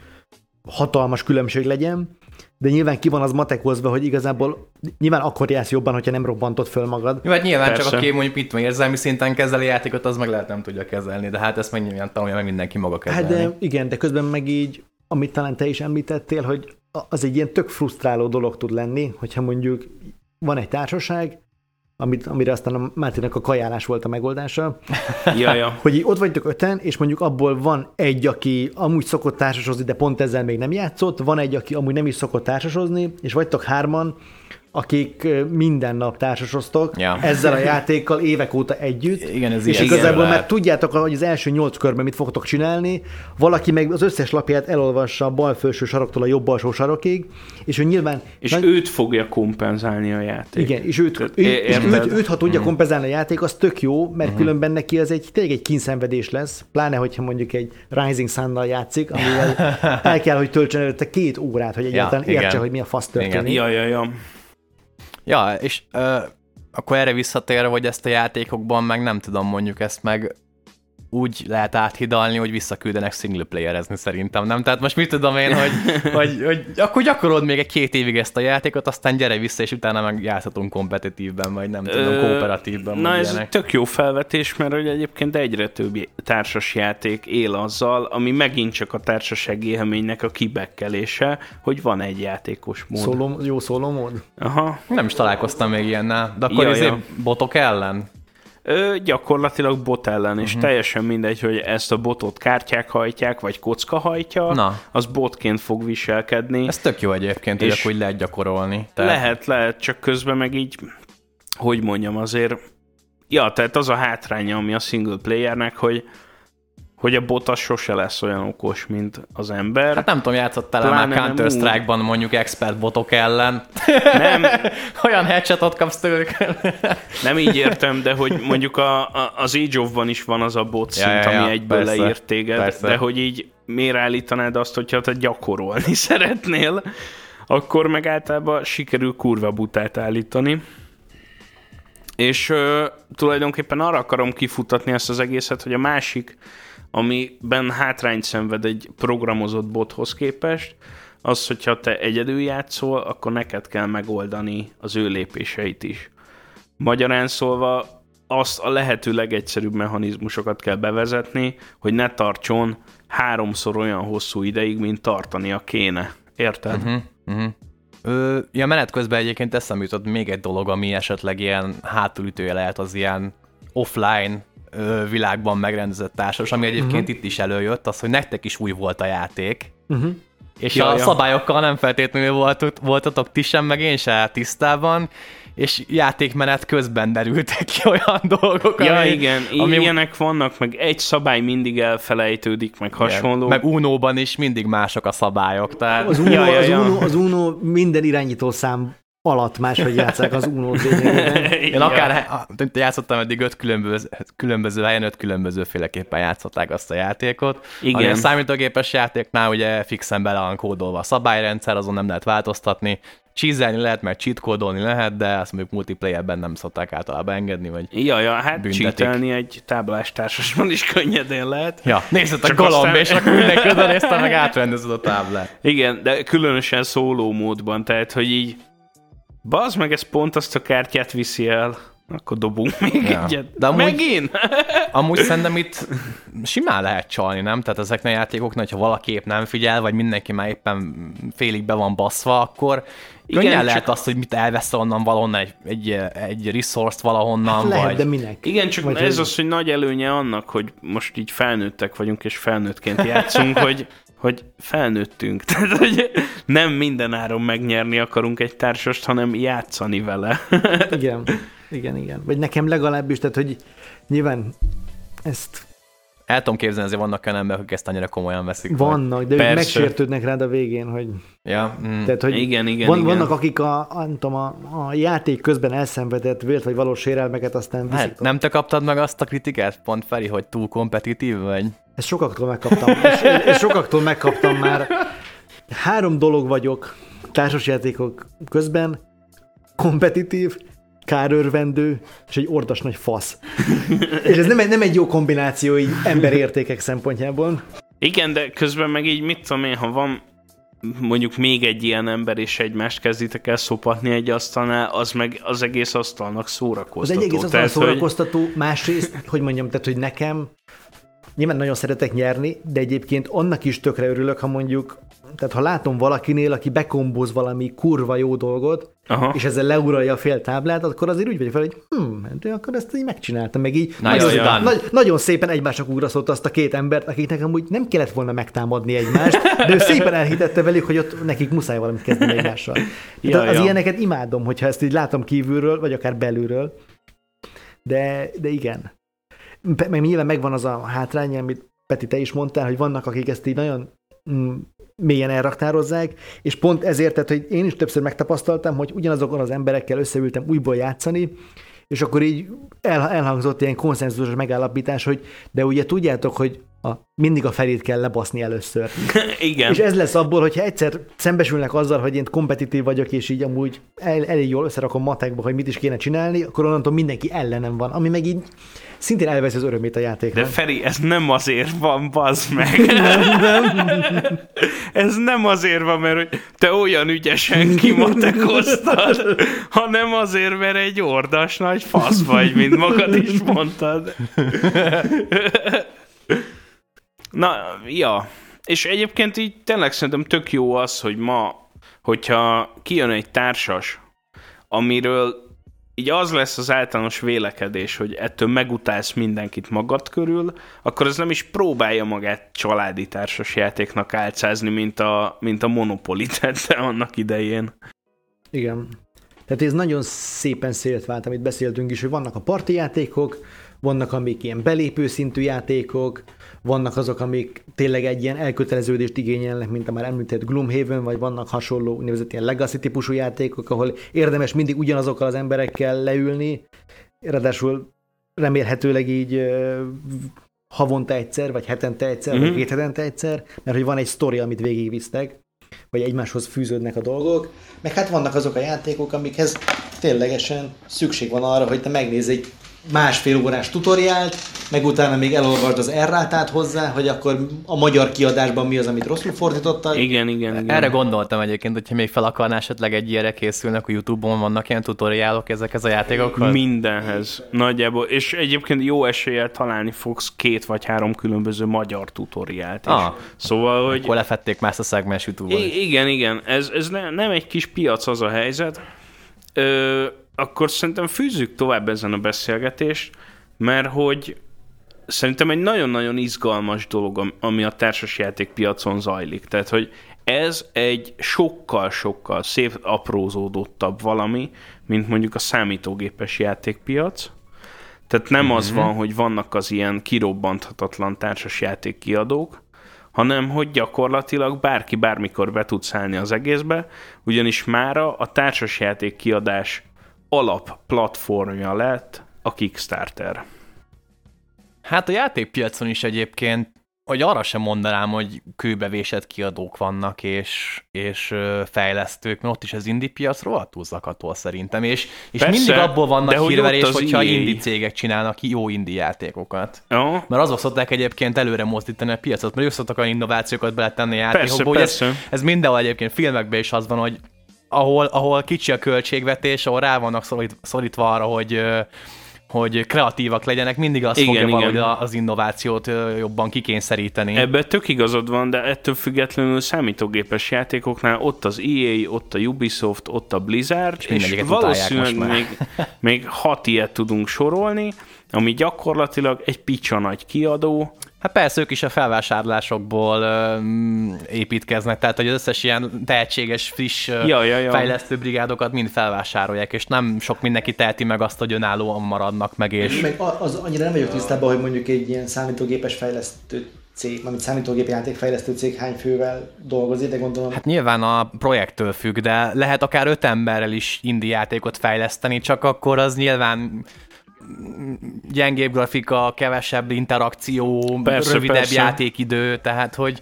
hatalmas különbség legyen, de nyilván ki van az matekozva, hogy igazából nyilván akkor jársz jobban, hogyha nem robbantod föl magad. Jó, hát nyilván Persze. csak aki mondjuk mit tudom, érzelmi szinten kezeli a játékot, az meg lehet nem tudja kezelni, de hát ezt meg nyilván tanulja meg mindenki maga kezelni. Hát de igen, de közben meg így, amit talán te is említettél, hogy az egy ilyen tök frusztráló dolog tud lenni, hogyha mondjuk van egy társaság, amit, amire aztán a Mártinak a kajálás volt a megoldása, Ja, ja. hogy ott vagytok öten, és mondjuk abból van egy, aki amúgy szokott társasozni, de pont ezzel még nem játszott, van egy, aki amúgy nem is szokott társasozni, és vagytok hárman, akik minden nap társasoztok Ja. ezzel a játékkal évek óta együtt. Igen, ez és ilyen igazából lehet. már tudjátok, hogy az első nyolc körben mit fogtok csinálni, valaki meg az összes lapját elolvassa a bal felső saroktól a jobb alsó sarokig, és ő nyilván... És nagy- őt fogja kompenzálni a játék. igen, és őt, ő, és őt, őt, ha tudja kompenzálni a játék, az tök jó, mert különben neki az egy tényleg egy kínszenvedés lesz, pláne, hogyha mondjuk egy Rising Sun-nal játszik, amivel el kell, hogy töltsön előtte két órát, hogy egyáltalán igen. értse, hogy mi a fasz történik. Ja, ja, ja. Ja, és ö, akkor erre visszatérve, hogy ezt a játékokban meg nem tudom mondjuk ezt meg úgy lehet áthidalni, hogy visszaküldenek single playerezni szerintem, nem? Tehát most mit tudom én, hogy, hogy, hogy akkor gyakorolod még egy két évig ezt a játékot, aztán gyere vissza, és utána meg játszhatunk kompetitívben, vagy nem tudom, Ö, kooperatívban. Na ez ilyenek. tök jó felvetés, mert hogy egyébként egyre több társas játék él azzal, ami megint csak a társasági élménynek a kibekkelése, hogy van egy játékos mód. Szóló, jó szóló mód? Aha. Nem is találkoztam még ilyennel, de akkor Ja, ja, ja. botok ellen? Ö, gyakorlatilag bot ellen, és Mhm. teljesen mindegy, hogy ezt a botot kártyák hajtják, vagy kocka hajtja, Na. az botként fog viselkedni. Ez tök jó egyébként, hogy És- akkor így lehet gyakorolni. Lehet, lehet, csak közben meg így, hogy mondjam, azért, ja, tehát az a hátránya, ami a single playernek, hogy hogy a bot az sose lesz olyan okos, mint az ember. Hát nem tudom, játszottál el már nem Counter-Strike-ban mondjuk expert botok ellen. Nem, Olyan headshotot kapsz tőlük. nem így értem, de hogy mondjuk a, a, az Age of-ban is van az a bot szint, Ja, ja, ja, ami egyből persze, leírt téged, persze. de hogy így miért állítanád azt, hogyha te gyakorolni szeretnél, akkor meg általában sikerül kurva butát állítani. És ö, tulajdonképpen arra akarom kifutatni ezt az egészet, hogy a másik, amiben hátrányt szenved egy programozott bothoz képest, az, hogyha te egyedül játszol, akkor neked kell megoldani az ő lépéseit is. Magyarán szólva azt a lehető legegyszerűbb mechanizmusokat kell bevezetni, hogy ne tartson háromszor olyan hosszú ideig, mint tartania kéne. Érted? Uh-huh. Uh-huh. Ö, ja, menet közben egyébként eszembe jutott még egy dolog, ami esetleg ilyen hátulütője lehet az ilyen offline világban megrendezett társas, ami egyébként uh-huh. itt is előjött, az, hogy nektek is új volt a játék, Uh-huh. és Ja, a szabályokkal nem feltétlenül volt, voltatok ti sem, meg én sem tisztában, és játékmenet közben derültek ki olyan dolgok, Ja, ami, igen, ami, ilyenek vannak, meg egy szabály mindig elfelejtődik, meg hasonló. Meg Unóban is mindig mások a szabályok, tehát... Az Uno, Ja, ja, az, ja. Uno, az Uno minden irányító szám alatt máshogy játszák az Uno lényegében. Én akár játszottam eddig öt különböző, különböző helyen, öt különbözőféleképpen játszották azt a játékot. Igen. Ami a számítógépes játéknál ugye fixen bele van kódolva a szabályrendszer, azon nem lehet változtatni. Csízelni lehet, mert cheat kódolni lehet, de azt mondjuk multiplayerben nem szokták általában engedni, vagy... Ja, ja, hát csítelni egy táblástársasban is könnyedén lehet. Ja, nézd a golomb, aztán- és akkor mindenki oda nézte, meg átrendezed a táblát. Igen, de különösen szóló módban, tehát, hogy így bazd meg, ez pont azt a kártyát viszi el, akkor dobunk még Ja. egyet. De amúgy- Megint? Amúgy szerintem itt simán lehet csalni, nem? Tehát ezeknek a játékoknak, ha valaki épp nem figyel, vagy mindenki már éppen félig be van baszva, akkor Igen, könnyen csak- lehet azt, hogy mit elvesz onnan valahonnan egy, egy, egy resource-t valahonnan, Lehet, vagy... de minek? Igen, csak Vagy ez hogy- az, hogy nagy előnye annak, hogy most így felnőttek vagyunk, és felnőttként játszunk, hogy, hogy felnőttünk. Tehát, hogy nem minden áron megnyerni akarunk egy társast, hanem játszani vele. Igen, igen, igen. Vagy nekem legalábbis, tehát hogy nyilván ezt El tudom képzelni, azért vannak olyan emberek, akik ezt annyira komolyan veszik. vannak, de ők Persze. megsértődnek rád a végén, hogy, Ja, mm. tehát, hogy Igen, igen, van, igen. vannak, akik a, a, nem tudom, a, a játék közben elszenvedett vélt vagy valós sérelmeket aztán viszik. Hát, nem te kaptad meg azt a kritikát, pont Feri, hogy túl kompetitív vagy? Ezt sokaktól megkaptam. és, és sokaktól megkaptam már. Három dolog vagyok társasjátékok közben. Kompetitív, kárörvendő, és egy ordas nagy fasz. És ez nem, egy- nem egy jó kombináció így emberértékek szempontjából. Igen, de közben meg így mit tudom én, ha van mondjuk még egy ilyen ember, és egymást kezditek el szopatni egy asztalnál, az meg az egész asztalnak Az szórakoztató. egy egész az Tehát, szórakoztató, másrészt, hogy mondjam, tehát, hogy nekem nyilván nagyon szeretek nyerni, de egyébként annak is tökre örülök, ha mondjuk, tehát ha látom valakinél, aki bekombóz valami kurva jó dolgot, Aha. és ezzel leuralja a fél táblát, akkor azért úgy vagyok fel, hogy hm, de akkor ezt így megcsináltam, meg így Na, nagyon, jó. nagy, nagyon szépen egymásnak ugraszott azt a két embert, akiknek amúgy nem kellett volna megtámadni egymást, de ő szépen elhitette velük, hogy ott nekik muszáj valamit kezdeni egymással. Ja, az ja. ilyeneket imádom, hogyha ezt így látom kívülről, vagy akár belülről. De, de igen. Meg nyilván megvan az a hátrány, amit Peti, te is mondtál, hogy vannak, akik ezt így nagyon mm, mélyen elraktározzák, és pont ezért, tehát, hogy én is többször megtapasztaltam, hogy ugyanazokon az emberekkel összeültem újból játszani, és akkor így el, elhangzott ilyen konszenzusos megállapítás, hogy de ugye tudjátok, hogy a, mindig a felét kell lebaszni először. Igen. És ez lesz abból, hogyha egyszer szembesülnek azzal, hogy én kompetitív vagyok, és így amúgy el, elég jól összerakom matekba, hogy mit is kéne csinálni, akkor onnantól mindenki ellenem van, ami meg így szintén elveszi az örömét a játéknak. De Feri, ez nem azért van, bazd meg. ez nem azért van, mert hogy te olyan ügyesen kimatekoztad, hanem azért, mert egy ordas nagy fasz vagy, mint magad is mondtad. Na, ja. És egyébként így tényleg szerintem tök jó az, hogy ma, hogyha kijön egy társas, amiről így az lesz az általános vélekedés, hogy ettől megutálsz mindenkit magad körül, akkor az nem is próbálja magát családi társas játéknak álcázni, mint a, mint a Monopoly tette annak idején. Igen. Tehát ez nagyon szépen szélt vált, amit beszéltünk is, hogy vannak a parti játékok, vannak amik ilyen belépő szintű játékok, vannak azok, amik tényleg egy ilyen elköteleződést igényelnek, mint a már említett Gloomhaven, vagy vannak hasonló úgynevezett ilyen legacy típusú játékok, ahol érdemes mindig ugyanazokkal az emberekkel leülni, ráadásul remélhetőleg így havonta egyszer, vagy hetente egyszer, mm-hmm. vagy Mhm. két hetente egyszer, mert hogy van egy sztori, amit végigvisztek, vagy egymáshoz fűződnek a dolgok, meg hát vannak azok a játékok, amikhez ténylegesen szükség van arra, hogy te megnézz egy másfél órás tutoriált, meg utána még elolvasd az errátát hozzá, hogy akkor a magyar kiadásban mi az, amit rosszul fordítottak. Igen, igen, igen. Erre gondoltam egyébként, hogyha még fel akarná esetleg egy ilyenre készülnek, a Youtube-on vannak ilyen tutoriálok ezekhez a játékokhoz. Mindenhez. Nagyjából. És egyébként jó eséllyel találni fogsz két vagy három különböző magyar tutoriált is. Ah. Szóval, hogy... Akkor lefették ezt a szegmens Youtube-on. I- igen, igen. Ez, ez ne, nem egy kis piac az a helyzet. Ö, akkor szerintem fűzzük tovább ezen a beszélgetést, mert hogy szerintem egy nagyon-nagyon izgalmas dolog, am- ami a társasjáték piacon zajlik. Tehát, hogy ez egy sokkal-sokkal szép aprózódottabb valami, mint mondjuk a számítógépes játékpiac. Tehát nem az van, hogy vannak az ilyen kirobbanthatatlan társasjáték kiadók, hanem hogy gyakorlatilag bárki bármikor be tud szállni az egészbe, ugyanis mára a társasjáték kiadás alap platformja lett a Kickstarter. Hát a játékpiacon is egyébként, hogy arra sem mondanám, hogy kőbevésett kiadók vannak, és, és fejlesztők, mert ott is az indie piac rohadtul zakatol szerintem, és, és Persze, mindig abból vannak hogy hírverés, az hogyha EA. indie cégek csinálnak jó indie játékokat. Ja, Mert azok szokták egyébként előre mozdítani a piacot, mert ők szoktak olyan innovációkat beletenni a Persze, játékokba. hogy Ez, persze. ez mindenhol egyébként filmekben is az van, hogy ahol, ahol kicsi a költségvetés, ahol rá vannak szorít, szorítva arra, hogy hogy kreatívak legyenek, mindig az Igen, fogja igen. valahogy az innovációt jobban kikényszeríteni. Ebben tök igazad van, de ettől függetlenül számítógépes játékoknál ott az EA, ott a Ubisoft, ott a Blizzard, és, utálják valószínűleg még, még hat ilyet tudunk sorolni, ami gyakorlatilag egy picsa nagy kiadó, Hát persze ők is a felvásárlásokból ö, mm, építkeznek, tehát hogy az összes ilyen tehetséges, friss ö, Ja, ja, ja. fejlesztő brigádokat mind felvásárolják, és nem sok mindenki teheti meg azt, hogy önállóan maradnak meg, és Meg az annyira nem vagyok tisztában, hogy mondjuk egy ilyen számítógépes fejlesztő cég, amit számítógép játékfejlesztő cég hány fővel dolgozik, de gondolom, hát, nyilván a projektől függ, de lehet akár öt emberrel is indie játékot fejleszteni, csak akkor az nyilván gyengébb grafika, kevesebb interakció, Persze, rövidebb persze. játékidő, tehát hogy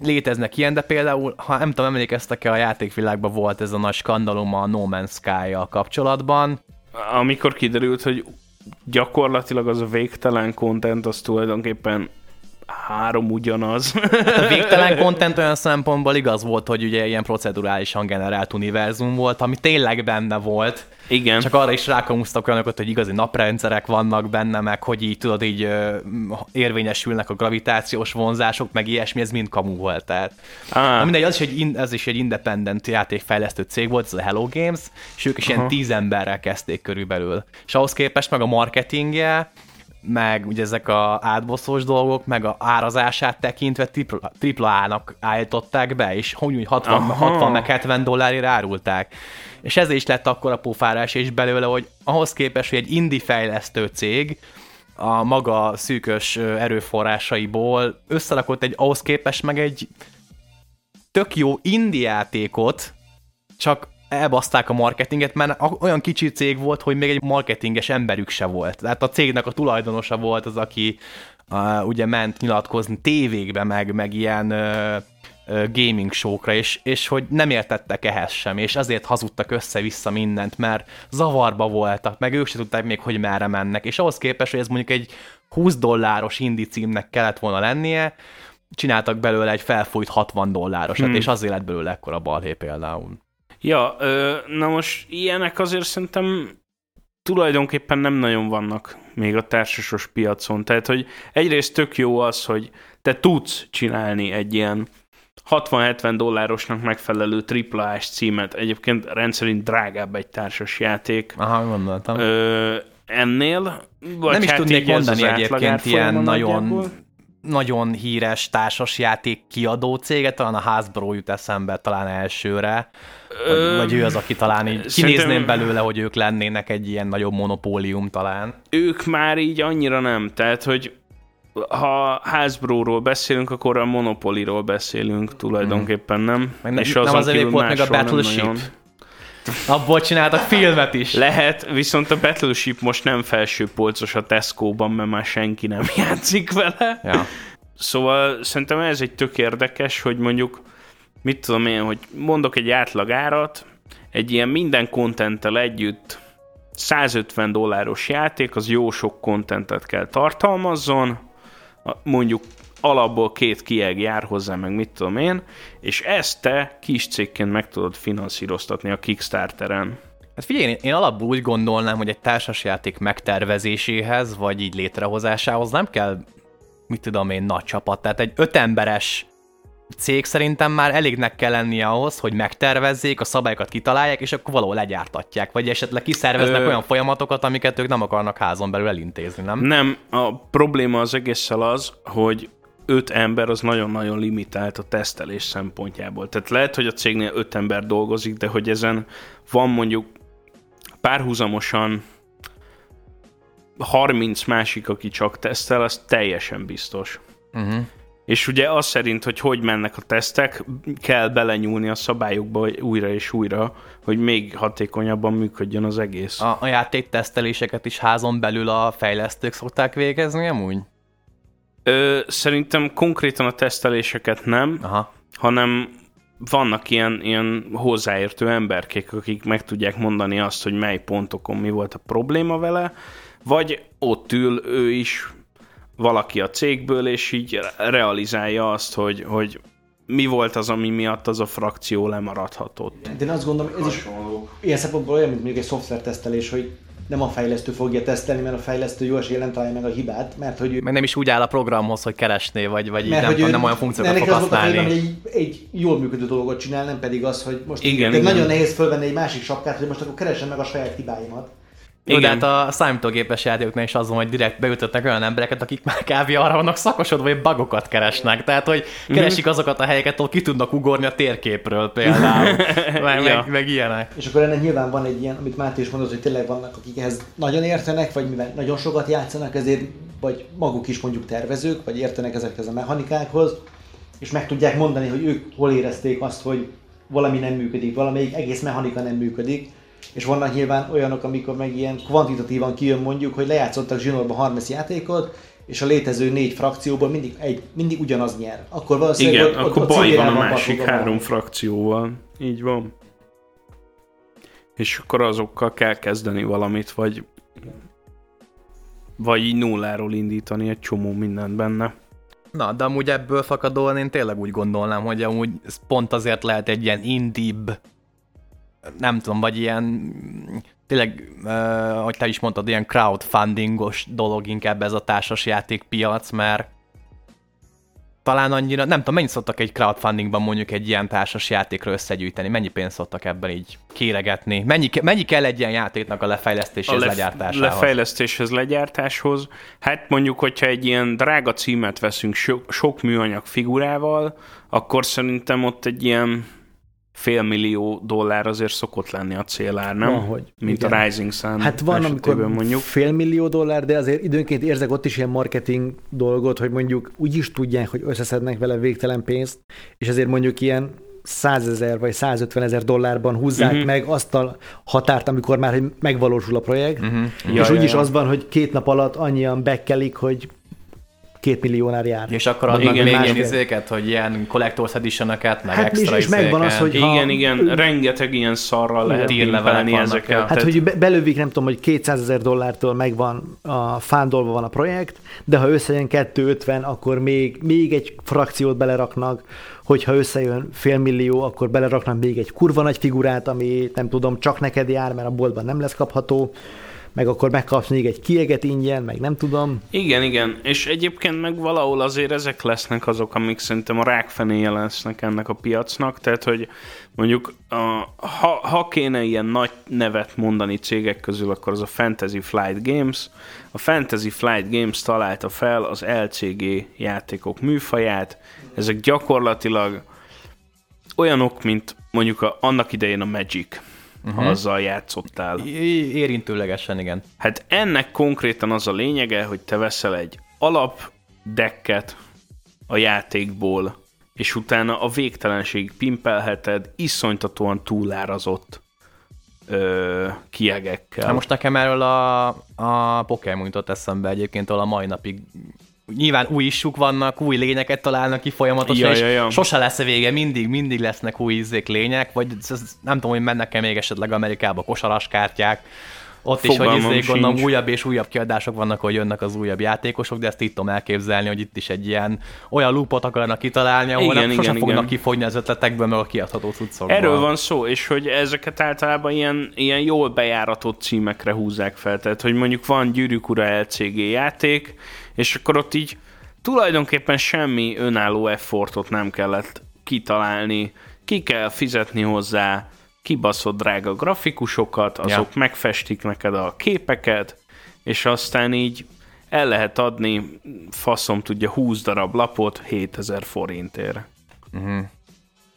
léteznek ilyen, de például, ha nem tudom, emlékeztek-e, a játékvilágban volt ez a nagy skandalom a No Man's Sky-jal kapcsolatban, amikor kiderült, hogy gyakorlatilag az a végtelen content az tulajdonképpen három ugyanaz. A végtelen content olyan szempontból igaz volt, hogy ugye ilyen procedurálisan generált univerzum volt, ami tényleg benne volt. Igen. Csak arra is rákamusztak olyanokat, hogy igazi naprendszerek vannak benne, meg hogy így tudod, így ö, érvényesülnek a gravitációs vonzások, meg ilyesmi, ez mind kamu volt. Tehát. Á. Na mindegy, az is egy, in- ez is egy independent játékfejlesztő cég volt, ez a Hello Games, és ők is Aha. ilyen tíz emberrel kezdték körülbelül. És ahhoz képest meg a marketingje, meg ugye ezek a átbosszós dolgok, meg a árazását tekintve tripla, tripla A-nak állították be, és hogy úgy 60, Aha. 60 meg 70 dollárért árulták. És ezért is lett akkor a pofárás és belőle, hogy ahhoz képest, hogy egy indie fejlesztő cég a maga szűkös erőforrásaiból összerakott egy ahhoz képest meg egy tök jó indie játékot, csak elbaszták a marketinget, mert olyan kicsi cég volt, hogy még egy marketinges emberük se volt. Tehát a cégnek a tulajdonosa volt az, aki uh, ugye ment nyilatkozni tévékbe, meg, meg ilyen uh, gaming showkra, és, és hogy nem értettek ehhez sem, és azért hazudtak össze-vissza mindent, mert zavarba voltak, meg ők se tudták még, hogy merre mennek, és ahhoz képest, hogy ez mondjuk egy 20 dolláros címnek kellett volna lennie, csináltak belőle egy felfújt 60 dollárosat, hmm. és azért lett belőle ekkora balhé például. Ja, ö, na most ilyenek azért szerintem tulajdonképpen nem nagyon vannak még a társasos piacon. Tehát, hogy egyrészt tök jó az, hogy te tudsz csinálni egy ilyen 60-70 dollárosnak megfelelő triplás címet. Egyébként rendszerint drágább egy társas játék Aha, gondoltam. ö, ennél. Vagy nem is hát tudnék mondani egyébként ilyen nagyon, nagyjából. nagyon híres társasjáték kiadó céget, talán a Hasbro jut eszembe talán elsőre, vagy, vagy ő az, aki talán így kinézném belőle, hogy ők lennének egy ilyen nagyobb monopólium talán. ők már így annyira nem. Tehát, hogy ha Hasbro-ról beszélünk, akkor a Monopoly-ról beszélünk tulajdonképpen, nem? Meg ne- nem az elég volt meg a Battleship? nagyon. Abból csináltak filmet is. Lehet, viszont a Battleship most nem felső polcos a Tesco-ban, mert már senki nem játszik vele. Ja. Szóval szerintem ez egy tök érdekes, hogy mondjuk, mit tudom én, hogy mondok egy átlag árat, egy ilyen minden kontenttel együtt 150 dolláros játék, az jó sok kontentet kell tartalmazzon, mondjuk alapból két kieg jár hozzá, meg mit tudom én, és ezt te kis cégként meg tudod finanszíroztatni a Kickstarteren. Hát figyelj, én- alapból úgy gondolnám, hogy egy társasjáték megtervezéséhez, vagy így létrehozásához nem kell, mit tudom én, nagy csapat. Tehát egy öt emberes cég szerintem már elégnek kell lennie ahhoz, hogy megtervezzék, a szabályokat kitalálják, és akkor valahol legyártatják. Vagy esetleg kiszerveznek Ö- olyan folyamatokat, amiket ők nem akarnak házon belül elintézni, nem? Nem, a probléma az egésszel az, hogy öt ember az nagyon-nagyon limitált a tesztelés szempontjából. Tehát lehet, hogy a cégnél öt ember dolgozik, de hogy ezen van mondjuk párhuzamosan 30 másik, aki csak tesztel, az teljesen biztos. Uh-huh. És ugye az szerint, hogy hogy mennek a tesztek, kell belenyúlni a szabályokba újra és újra, hogy még hatékonyabban működjön az egész. A, a játék teszteléseket is házon belül a fejlesztők szokták végezni amúgy? Ö, szerintem konkrétan a teszteléseket nem, Aha. hanem vannak ilyen, ilyen hozzáértő emberkék, akik meg tudják mondani azt, hogy mely pontokon mi volt a probléma vele, vagy ott ül ő is valaki a cégből, és így realizálja azt, hogy, hogy mi volt az, ami miatt az a frakció lemaradhatott. De én azt gondolom, ez is ilyen szempontból olyan, mint mondjuk egy szoftvertesztelés, hogy nem a fejlesztő fogja tesztelni, mert a fejlesztő jó esélye nem találja meg a hibát, mert hogy ő Meg nem is úgy áll a programhoz, hogy keresné, vagy, vagy így mert nem, hogy ő, nem olyan funkciókat fog az volt a fejében, használni. hogy egy, egy jól működő dolgot csinál, nem pedig az, hogy most Igen, igen. nagyon nehéz fölvenni egy másik sapkát, hogy most akkor keresem meg a saját hibáimat. Jó, de Igen. hát a számítógépes játékoknál is az van, hogy direkt beütöttek olyan embereket, akik már kb. arra vannak szakosodva, hogy bugokat keresnek. Tehát, hogy Mhm. keresik azokat a helyeket, ahol ki tudnak ugorni a térképről például. meg, Ja. meg, meg ilyenek. És akkor ennek nyilván van egy ilyen, amit Máté is mondott, hogy tényleg vannak, akik ehhez nagyon értenek, vagy mivel nagyon sokat játszanak, ezért vagy maguk is mondjuk tervezők, vagy értenek ezekhez a mechanikákhoz, és meg tudják mondani, hogy ők hol érezték azt, hogy valami nem működik, valamelyik egész mechanika nem működik, és vannak nyilván olyanok, amikor meg ilyen kvantitatívan kijön mondjuk, hogy lejátszottak zsinórba 30 játékot, és a létező négy frakcióból mindig, egy, mindig ugyanaz nyer. Akkor valószínűleg Igen, ott, akkor ott baj van a van másik pattogva három frakcióval. Így van. És akkor azokkal kell kezdeni valamit, vagy vagy így nulláról indítani egy csomó mindent benne. Na, de amúgy ebből fakadóan én tényleg úgy gondolnám, hogy amúgy ez pont azért lehet egy ilyen indibb, nem tudom, vagy ilyen tényleg, uh, ahogy te is mondtad, ilyen crowdfundingos dolog inkább ez a társasjátékpiac, mert talán annyira, nem tudom, mennyit szoktak egy crowdfundingban mondjuk egy ilyen társas játékra összegyűjteni, mennyi pénzt szoktak ebben így kéregetni, mennyi, mennyi kell egy ilyen játéknak a lefejlesztéshez, a lef- legyártásához? Lefejlesztéshez, legyártáshoz, hát mondjuk, hogyha egy ilyen drága címet veszünk sok, sok műanyag figurával, akkor szerintem ott egy ilyen félmillió dollár azért szokott lenni a célár, nem? Van, hogy, Mint igen. a Rising Sun Hát van, amikor mondjuk. félmillió dollár, de azért időnként érzek ott is ilyen marketing dolgot, hogy mondjuk úgy is tudják, hogy összeszednek vele végtelen pénzt, és ezért mondjuk ilyen 100 ezer vagy 150 ezer dollárban húzzák uh-huh. meg azt a határt, amikor már megvalósul a projekt, uh-huh. és Ja, úgyis ja, ja. az van, hogy két nap alatt annyian bekkelik, hogy két milliónál jár. És akkor adnak Igen, még ilyen izéket, hogy ilyen collector's edition meg Hát extra és- és megvan az, hogy- Ha- Igen, igen, rengeteg ilyen szarral lehet vannak, ezeket. Hát, tehát- hogy be- belövik, nem tudom, hogy 200 ezer dollártól megvan, a fándolva van a projekt, de ha összejön 250, akkor még, még egy frakciót beleraknak, hogyha összejön fél millió, akkor beleraknak még egy kurva nagy figurát, ami nem tudom, csak neked jár, mert a boltban nem lesz kapható, meg akkor megkapsz még egy kieget ingyen, meg nem tudom. Igen, igen, és egyébként meg valahol azért ezek lesznek azok, amik szerintem a rákfenéje lesznek ennek a piacnak, tehát hogy mondjuk a, ha, ha kéne ilyen nagy nevet mondani cégek közül, akkor az a Fantasy Flight Games. A Fantasy Flight Games találta fel az LCG játékok műfaját, ezek gyakorlatilag olyanok, mint mondjuk a, annak idején a Magic, uh-huh. ha azzal játszottál. I- Érintőlegesen, igen. Hát ennek konkrétan az a lényege, hogy te veszel egy alap decket a játékból, és utána a végtelenség pimpelheted iszonytatóan túlárazott ö, kiegekkel. Hát most nekem erről a, a Pokémon jutott eszembe egyébként, ahol a mai napig nyilván új isuk vannak, új lényeket találnak ki folyamatosan, Ja, és ja, ja. sose lesz vége, mindig, mindig lesznek új izzék lények, vagy nem tudom, hogy mennek-e még esetleg Amerikába kosaras kártyák, ott is, hogy Fogalmam izzék, gondolom újabb és újabb kiadások vannak, hogy jönnek az újabb játékosok, de ezt itt tudom elképzelni, hogy itt is egy ilyen olyan loopot akarnak kitalálni, ahol Igen, nem, sosem igen, fognak igen. kifogni az ötletekből, meg a kiadható cuccokból. Erről van szó, és hogy ezeket általában ilyen, ilyen jól bejáratott címekre húzzák fel. Tehát, hogy mondjuk van Gyűrűk Ura LCG játék, és akkor ott így tulajdonképpen semmi önálló effortot nem kellett kitalálni. Ki kell fizetni hozzá kibaszott drága grafikusokat, azok Ja. megfestik neked a képeket, és aztán így el lehet adni, faszom tudja, 20 darab lapot 7000 forintért.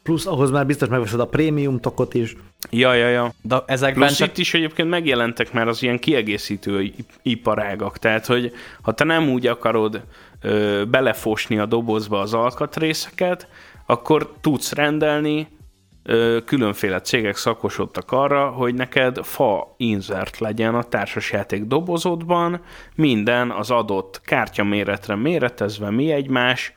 Plusz ahhoz már biztos megveszed a prémium tokot is. Ja, ja, ja. De ezekben Plusz csak itt is egyébként megjelentek már az ilyen kiegészítő iparágak, tehát hogy ha te nem úgy akarod ö, belefosni a dobozba az alkatrészeket, akkor tudsz rendelni, ö, különféle cégek szakosodtak arra, hogy neked fa insert legyen a társasjáték dobozodban, minden az adott kártyaméretre méretezve mi egymás,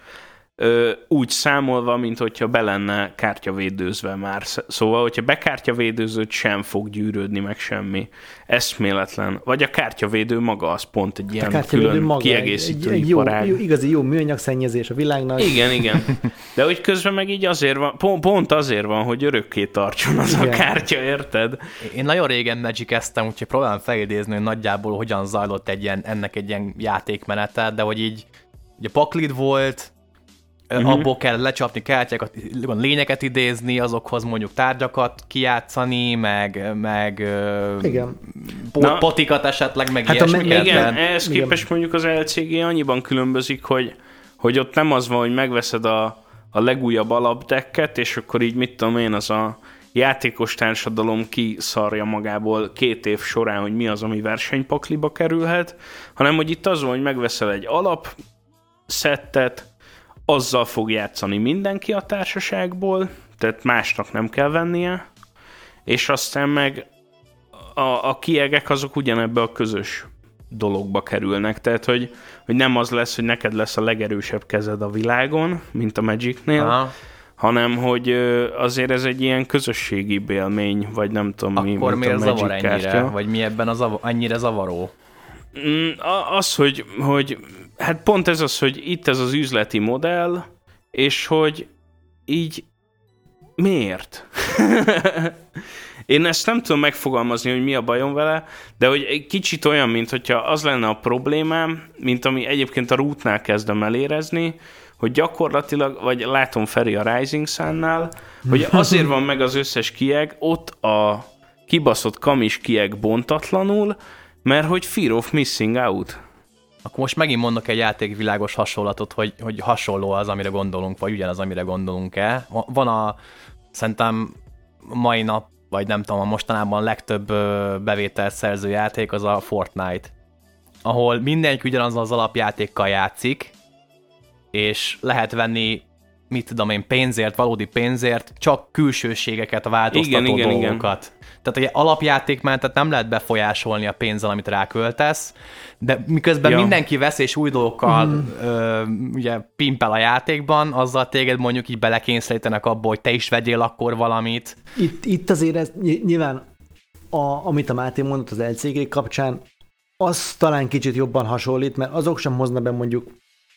ö, úgy számolva, mint hogyha be lenne kártyavédőzve már. Sz- Szóval, hogyha bekártyavédőzött, sem fog gyűrődni meg semmi. Eszméletlen. Vagy a kártyavédő maga az pont egy A ilyen külön maga kiegészítő egy, egy jó, iparág. jó, igazi jó műanyagszennyezés a világnak. Igen, igen. De hogy közben meg így azért van, pont, pont azért van, hogy örökké tartson az a Igen. kártya, érted? Én nagyon régen magic úgyhogy próbálom felidézni, hogy nagyjából hogyan zajlott egy ilyen, ennek egy ilyen játékmenete, de hogy így ugye paklid volt, uh-huh. abból kell lecsapni kártyákat, lényeket idézni, azokhoz mondjuk tárgyakat kijátszani, meg, meg Igen. po- Na. potikat esetleg, meg Hát a me-. Igen, ehhez Igen. képest mondjuk az LCG annyiban különbözik, hogy, hogy ott nem az van, hogy megveszed a, a legújabb alapdekket, és akkor így mit tudom én, az a játékos társadalom kiszarja magából két év során, hogy mi az, ami versenypakliba kerülhet, hanem hogy itt az van, hogy megveszel egy alap szettet, azzal fog játszani mindenki a társaságból, tehát másnak nem kell vennie, és aztán meg a, a kiegek azok ugyanebbe a közös dologba kerülnek, tehát hogy, hogy nem az lesz, hogy neked lesz a legerősebb kezed a világon, mint a Magicnél, Aha. hanem hogy azért ez egy ilyen közösségi élmény, vagy nem tudom mi, Akkor miért a zavar ennyire? kártya. Vagy mi ebben a zavar, ennyire zavaró? Mm, az, hogy, hogy hát pont ez az, hogy itt ez az üzleti modell, és hogy így miért? Én ezt nem tudom megfogalmazni, hogy mi a bajom vele, de hogy egy kicsit olyan, mint hogyha az lenne a problémám, mint ami egyébként a rútnál kezdem elérezni, hogy gyakorlatilag, vagy látom Feri a Rising Sun-nál, hogy azért van meg az összes kieg, ott a kibaszott kamis kieg bontatlanul, mert hogy Fear of Missing Out. Akkor most megint mondok egy játékvilágos hasonlatot, hogy, hogy hasonló az, amire gondolunk, vagy ugyanaz, amire gondolunk-e. Van a, szerintem mai nap, vagy nem tudom, a mostanában legtöbb bevételt szerző játék az a Fortnite, ahol mindenki ugyanaz az alapjátékkal játszik, és lehet venni mit tudom én, pénzért, valódi pénzért, csak külsőségeket, változtató igen, dolgokat. Igen, igen. Tehát ugye alapjátékmentet nem lehet befolyásolni a pénzzel, amit ráköltesz, de miközben ja. mindenki vesz és új dolgokkal mm. ö, ugye pimpel a játékban, azzal téged mondjuk így belekényszerítenek abba, hogy te is vegyél akkor valamit. Itt, itt azért ez nyilván, a, amit a Máté mondott az LCG kapcsán, az talán kicsit jobban hasonlít, mert azok sem hoznak be mondjuk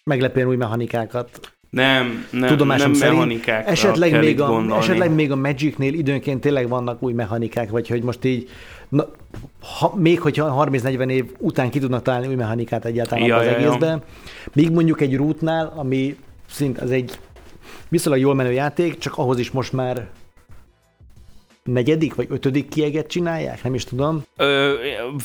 meglepően új mechanikákat. Nem, nem, tudomásom nem szerint. Esetleg még, a, esetleg még a Magicnél időnként tényleg vannak új mechanikák, vagy hogy most így, na, ha, még hogyha 30-40 év után ki tudnak találni új mechanikát egyáltalán ja, az ja, egészben. Ja. Míg mondjuk egy rútnál, ami szint az egy viszonylag jól menő játék, csak ahhoz is most már negyedik vagy ötödik kieget csinálják? Nem is tudom. Ö,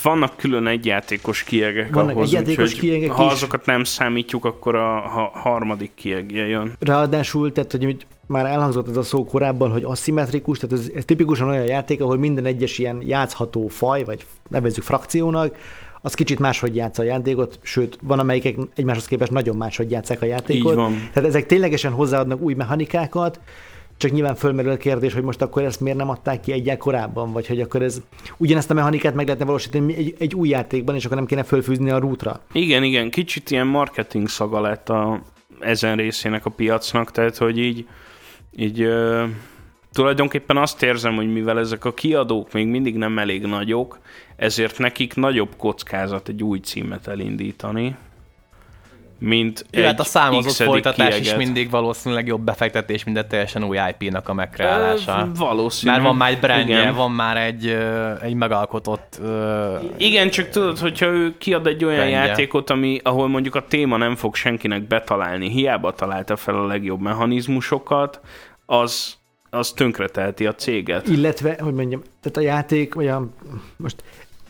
vannak külön egyjátékos kiegek vannak ahhoz, egyjátékos úgyhogy kiegek ha is. azokat nem számítjuk, akkor a, a harmadik kiegje jön. Ráadásul, tehát hogy már elhangzott ez a szó korábban, hogy aszimmetrikus, tehát ez, ez tipikusan olyan játék, ahol minden egyes ilyen játszható faj, vagy nevezzük frakciónak, az kicsit máshogy játsza a játékot, sőt, van amelyikek egymáshoz képest nagyon máshogy játszák a játékot. Így van. Tehát ezek ténylegesen hozzáadnak új mechanikákat, csak nyilván fölmerül a kérdés, hogy most akkor ezt miért nem adták ki egyel korábban, vagy hogy akkor ez ugyanezt a mechanikát meg lehetne valósítani egy, egy új játékban, és akkor nem kéne fölfűzni a rútra. Igen, igen, kicsit ilyen marketing szaga lett a, ezen részének a piacnak, tehát hogy így, így ö, tulajdonképpen azt érzem, hogy mivel ezek a kiadók még mindig nem elég nagyok, ezért nekik nagyobb kockázat egy új címet elindítani mint Jó, hát a számozott folytatás kieget. is mindig valószínűleg jobb befektetés, mint a teljesen új IP-nak a megkreálása. Valószínű. Mert van már egy brandje, van már egy, egy megalkotott... Igen, csak tudod, hogyha ő kiad egy olyan brandje. játékot, ami, ahol mondjuk a téma nem fog senkinek betalálni, hiába találta fel a legjobb mechanizmusokat, az, az tönkreteheti a céget. Illetve, hogy mondjam, tehát a játék, vagy a, most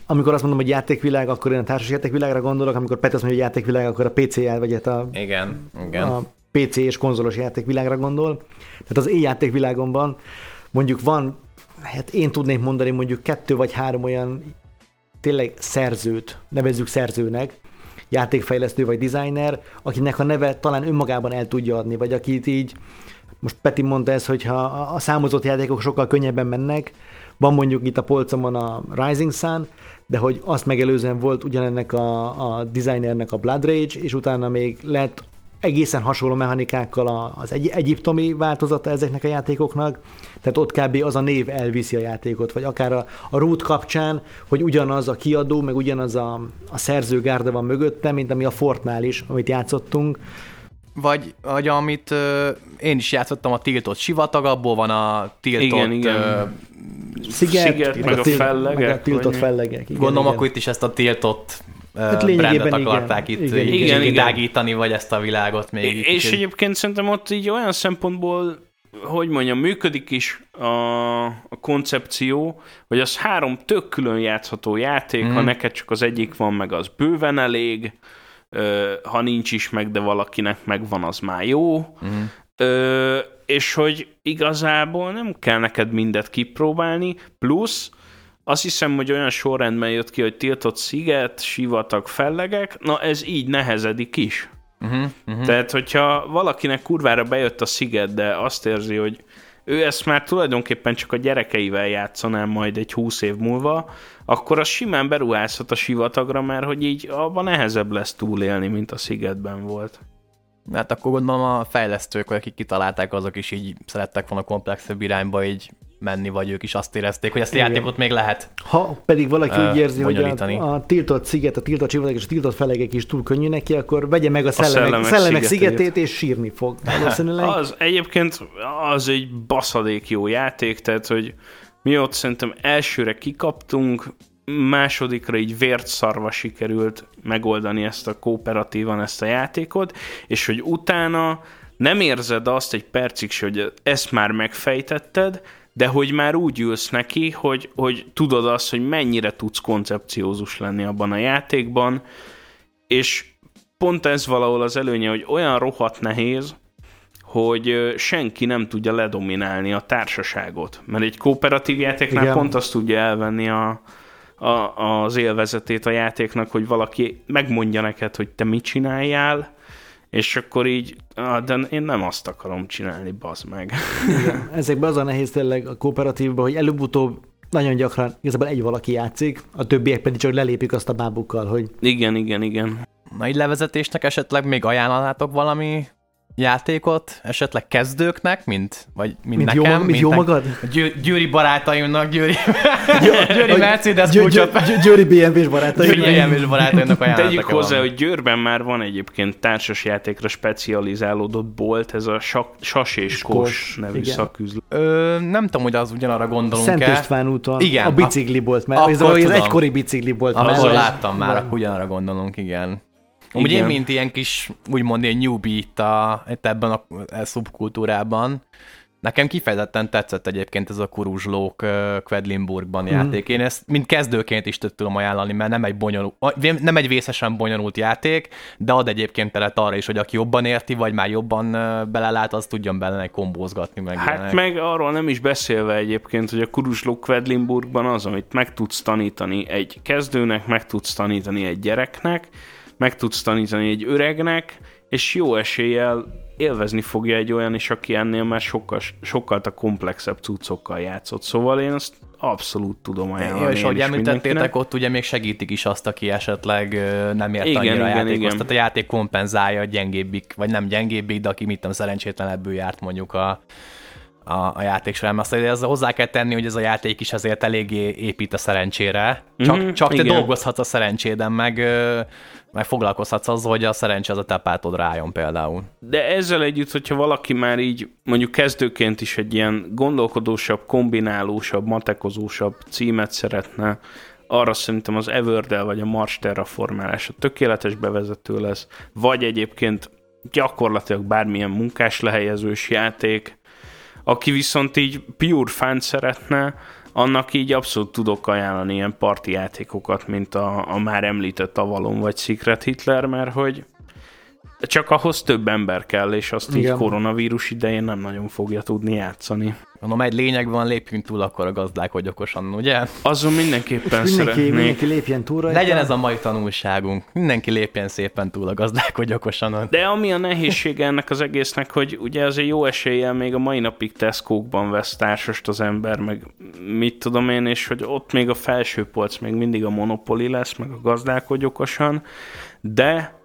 amikor azt mondom, hogy játékvilág, akkor én a társas játékvilágra gondolok, amikor Pet azt mondja, hogy játékvilág, akkor a PC-el, vagy a, igen, igen. a PC és konzolos játékvilágra gondol. Tehát az én játékvilágomban mondjuk van, hát én tudnék mondani mondjuk kettő vagy három olyan tényleg szerzőt, nevezzük szerzőnek, játékfejlesztő vagy designer, akinek a neve talán önmagában el tudja adni, vagy akit így, most Peti mondta ezt, hogy ha a számozott játékok sokkal könnyebben mennek, van mondjuk itt a polcomon a Rising Sun, de hogy azt megelőzően volt ugyanennek a, a designernek a Blood Rage, és utána még lett egészen hasonló mechanikákkal az egy, egyiptomi változata ezeknek a játékoknak, tehát ott kb. az a név elviszi a játékot, vagy akár a, a Root kapcsán, hogy ugyanaz a kiadó, meg ugyanaz a, a szerzőgárda van mögötte, mint ami a Fortnál is, amit játszottunk, vagy, vagy amit uh, én is játszottam, a tiltott sivatag, abból van a tiltott igen, igen. Uh, sziget, sziget meg, a, tilt, fellegek, meg a tiltott fellegek. Igen, Gondolom, igen. akkor itt is ezt a tiltott hát brandet akarták igen, itt igen, igen, igen. vagy ezt a világot még. És kicsit. egyébként szerintem ott így olyan szempontból, hogy mondjam, működik is a, a koncepció, hogy az három tök külön játszható játék, mm. ha neked csak az egyik van, meg az bőven elég, ha nincs is meg, de valakinek megvan, az már jó. Mm. Ö, és hogy igazából nem kell neked mindet kipróbálni, plusz azt hiszem, hogy olyan sorrendben jött ki, hogy tiltott sziget, sivatag, fellegek, na ez így nehezedik is. Uh-huh, uh-huh. Tehát, hogyha valakinek kurvára bejött a sziget, de azt érzi, hogy ő ezt már tulajdonképpen csak a gyerekeivel játszaná majd egy húsz év múlva, akkor az simán beruházhat a sivatagra, mert hogy így abban nehezebb lesz túlélni, mint a szigetben volt. Hát akkor gondolom a fejlesztők, akik kitalálták, azok is így szerettek volna komplexebb irányba így menni, vagy ők is azt érezték, hogy ezt a játékot még lehet. Ha pedig valaki Ö, úgy érzi, hogy a, a tiltott sziget, a tiltott csillatok és a tiltott felegek is túl könnyű neki, akkor vegye meg a szellemek, Szellemek szellemek szigetét. szigetét, és sírni fog. Valószínűleg. Az egyébként az egy baszadék jó játék, tehát hogy mi ott szerintem elsőre kikaptunk, másodikra így vért szarva sikerült megoldani ezt a kooperatívan ezt a játékot, és hogy utána nem érzed azt egy percig se, hogy ezt már megfejtetted, de hogy már úgy ülsz neki, hogy, hogy tudod azt, hogy mennyire tudsz koncepciózus lenni abban a játékban, és pont ez valahol az előnye, hogy olyan rohadt nehéz, hogy senki nem tudja ledominálni a társaságot. Mert egy kooperatív játéknál Igen. pont azt tudja elvenni a, a, az élvezetét a játéknak, hogy valaki megmondja neked, hogy te mit csináljál, és akkor így, ah, de én nem azt akarom csinálni, bazd meg. Ezekben az a nehéz tényleg a kooperatívban, hogy előbb-utóbb nagyon gyakran igazából egy valaki játszik, a többiek pedig csak lelépik azt a bábukkal, hogy Igen, igen, igen. Na így levezetésnek esetleg még ajánlanátok valami játékot, esetleg kezdőknek, mint, vagy mint, mint, nekem, jó, mag- mint jó nek- magad? Győ, Győri barátaimnak, Győri, Győri Mercedes kulcsot, Gyö- Gyö- Győri BMW-s barátai. Győri BMW-s barátaimnak ajánlatok Tegyük hozzá, hogy Győrben már van egyébként társasjátékra specializálódott bolt, ez a sak, Sas és Kos, nevű igen. szaküzlet. Ö, nem tudom, hogy az ugyanarra Szent gondolunk-e. István úton, Igen, a bicikli bolt, mert ez, az egykori bicikli bolt. Ahol láttam már, ugyanarra gondolunk, igen. Amúgy én, mint ilyen kis, úgymond ilyen newbie itt, a, itt ebben a, a szubkultúrában, nekem kifejezetten tetszett egyébként ez a kuruzslók Quedlinburgban Mhm. játék. Én ezt mint kezdőként is tudom ajánlani, mert nem egy, bonyolult, nem egy vészesen bonyolult játék, de ad egyébként teret arra is, hogy aki jobban érti, vagy már jobban belelát, az tudjon bele kombózgatni meg Hát ilyenek. meg arról nem is beszélve egyébként, hogy a Kurusló Quedlinburgban az, amit meg tudsz tanítani egy kezdőnek, meg tudsz tanítani egy gyereknek, meg tudsz tanítani egy öregnek, és jó eséllyel élvezni fogja egy olyan is, aki ennél már sokkal, sokkal a komplexebb cuccokkal játszott. Szóval én azt abszolút tudom ajánlani. Ja, és ahogy említettétek, ott ugye még segítik is azt, aki esetleg nem ért Igen, annyira a igen, játékhoz. igen. Tehát a játék kompenzálja a gyengébbik, vagy nem gyengébbik, de aki mit tudom, szerencsétlenebből járt mondjuk a, a, a játék során. Azt ez hozzá kell tenni, hogy ez a játék is azért eléggé épít a szerencsére. Csak, Mhm, csak te igen. dolgozhatsz a szerencséden, meg, meg foglalkozhatsz azzal, hogy a szerencse az a te pártod rájon például. De ezzel együtt, hogyha valaki már így mondjuk kezdőként is egy ilyen gondolkodósabb, kombinálósabb, matekozósabb címet szeretne, arra szerintem az Everdell vagy a Mars terraformálása tökéletes bevezető lesz, vagy egyébként gyakorlatilag bármilyen munkás lehelyezős játék. Aki viszont így pure fan szeretne, annak így abszolút tudok ajánlani ilyen parti játékokat, mint a, a már említett Avalon vagy Secret Hitler, mert hogy csak ahhoz több ember kell, és azt így Igen. koronavírus idején nem nagyon fogja tudni játszani. Mondom, egy lényegben lépjünk túl akkor a gazdálkodj okosan, ugye? Azon mindenképpen Mindenki, szeretnék. mindenki lépjen túl rajta. Legyen ez a mai tanulságunk. Mindenki lépjen szépen túl a gazdálkodj okosan. De ami a nehézsége ennek az egésznek, hogy ugye az egy jó eséllyel még a mai napig Tesco-kban vesz társast az ember, meg mit tudom én, és hogy ott még a felső polc még mindig a Monopoly lesz, meg a gazdálkodj okosan, de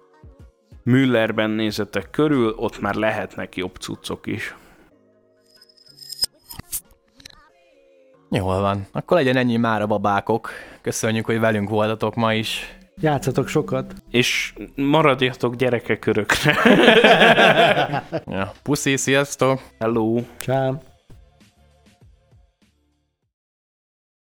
Müllerben nézetek körül, ott már lehetnek jobb cuccok is. Jól van. Akkor legyen ennyi már a babákok. Köszönjük, hogy velünk voltatok ma is. Játszatok sokat. És maradjatok gyerekek örökre. Ja, puszi, sziasztok! Hello! Csám.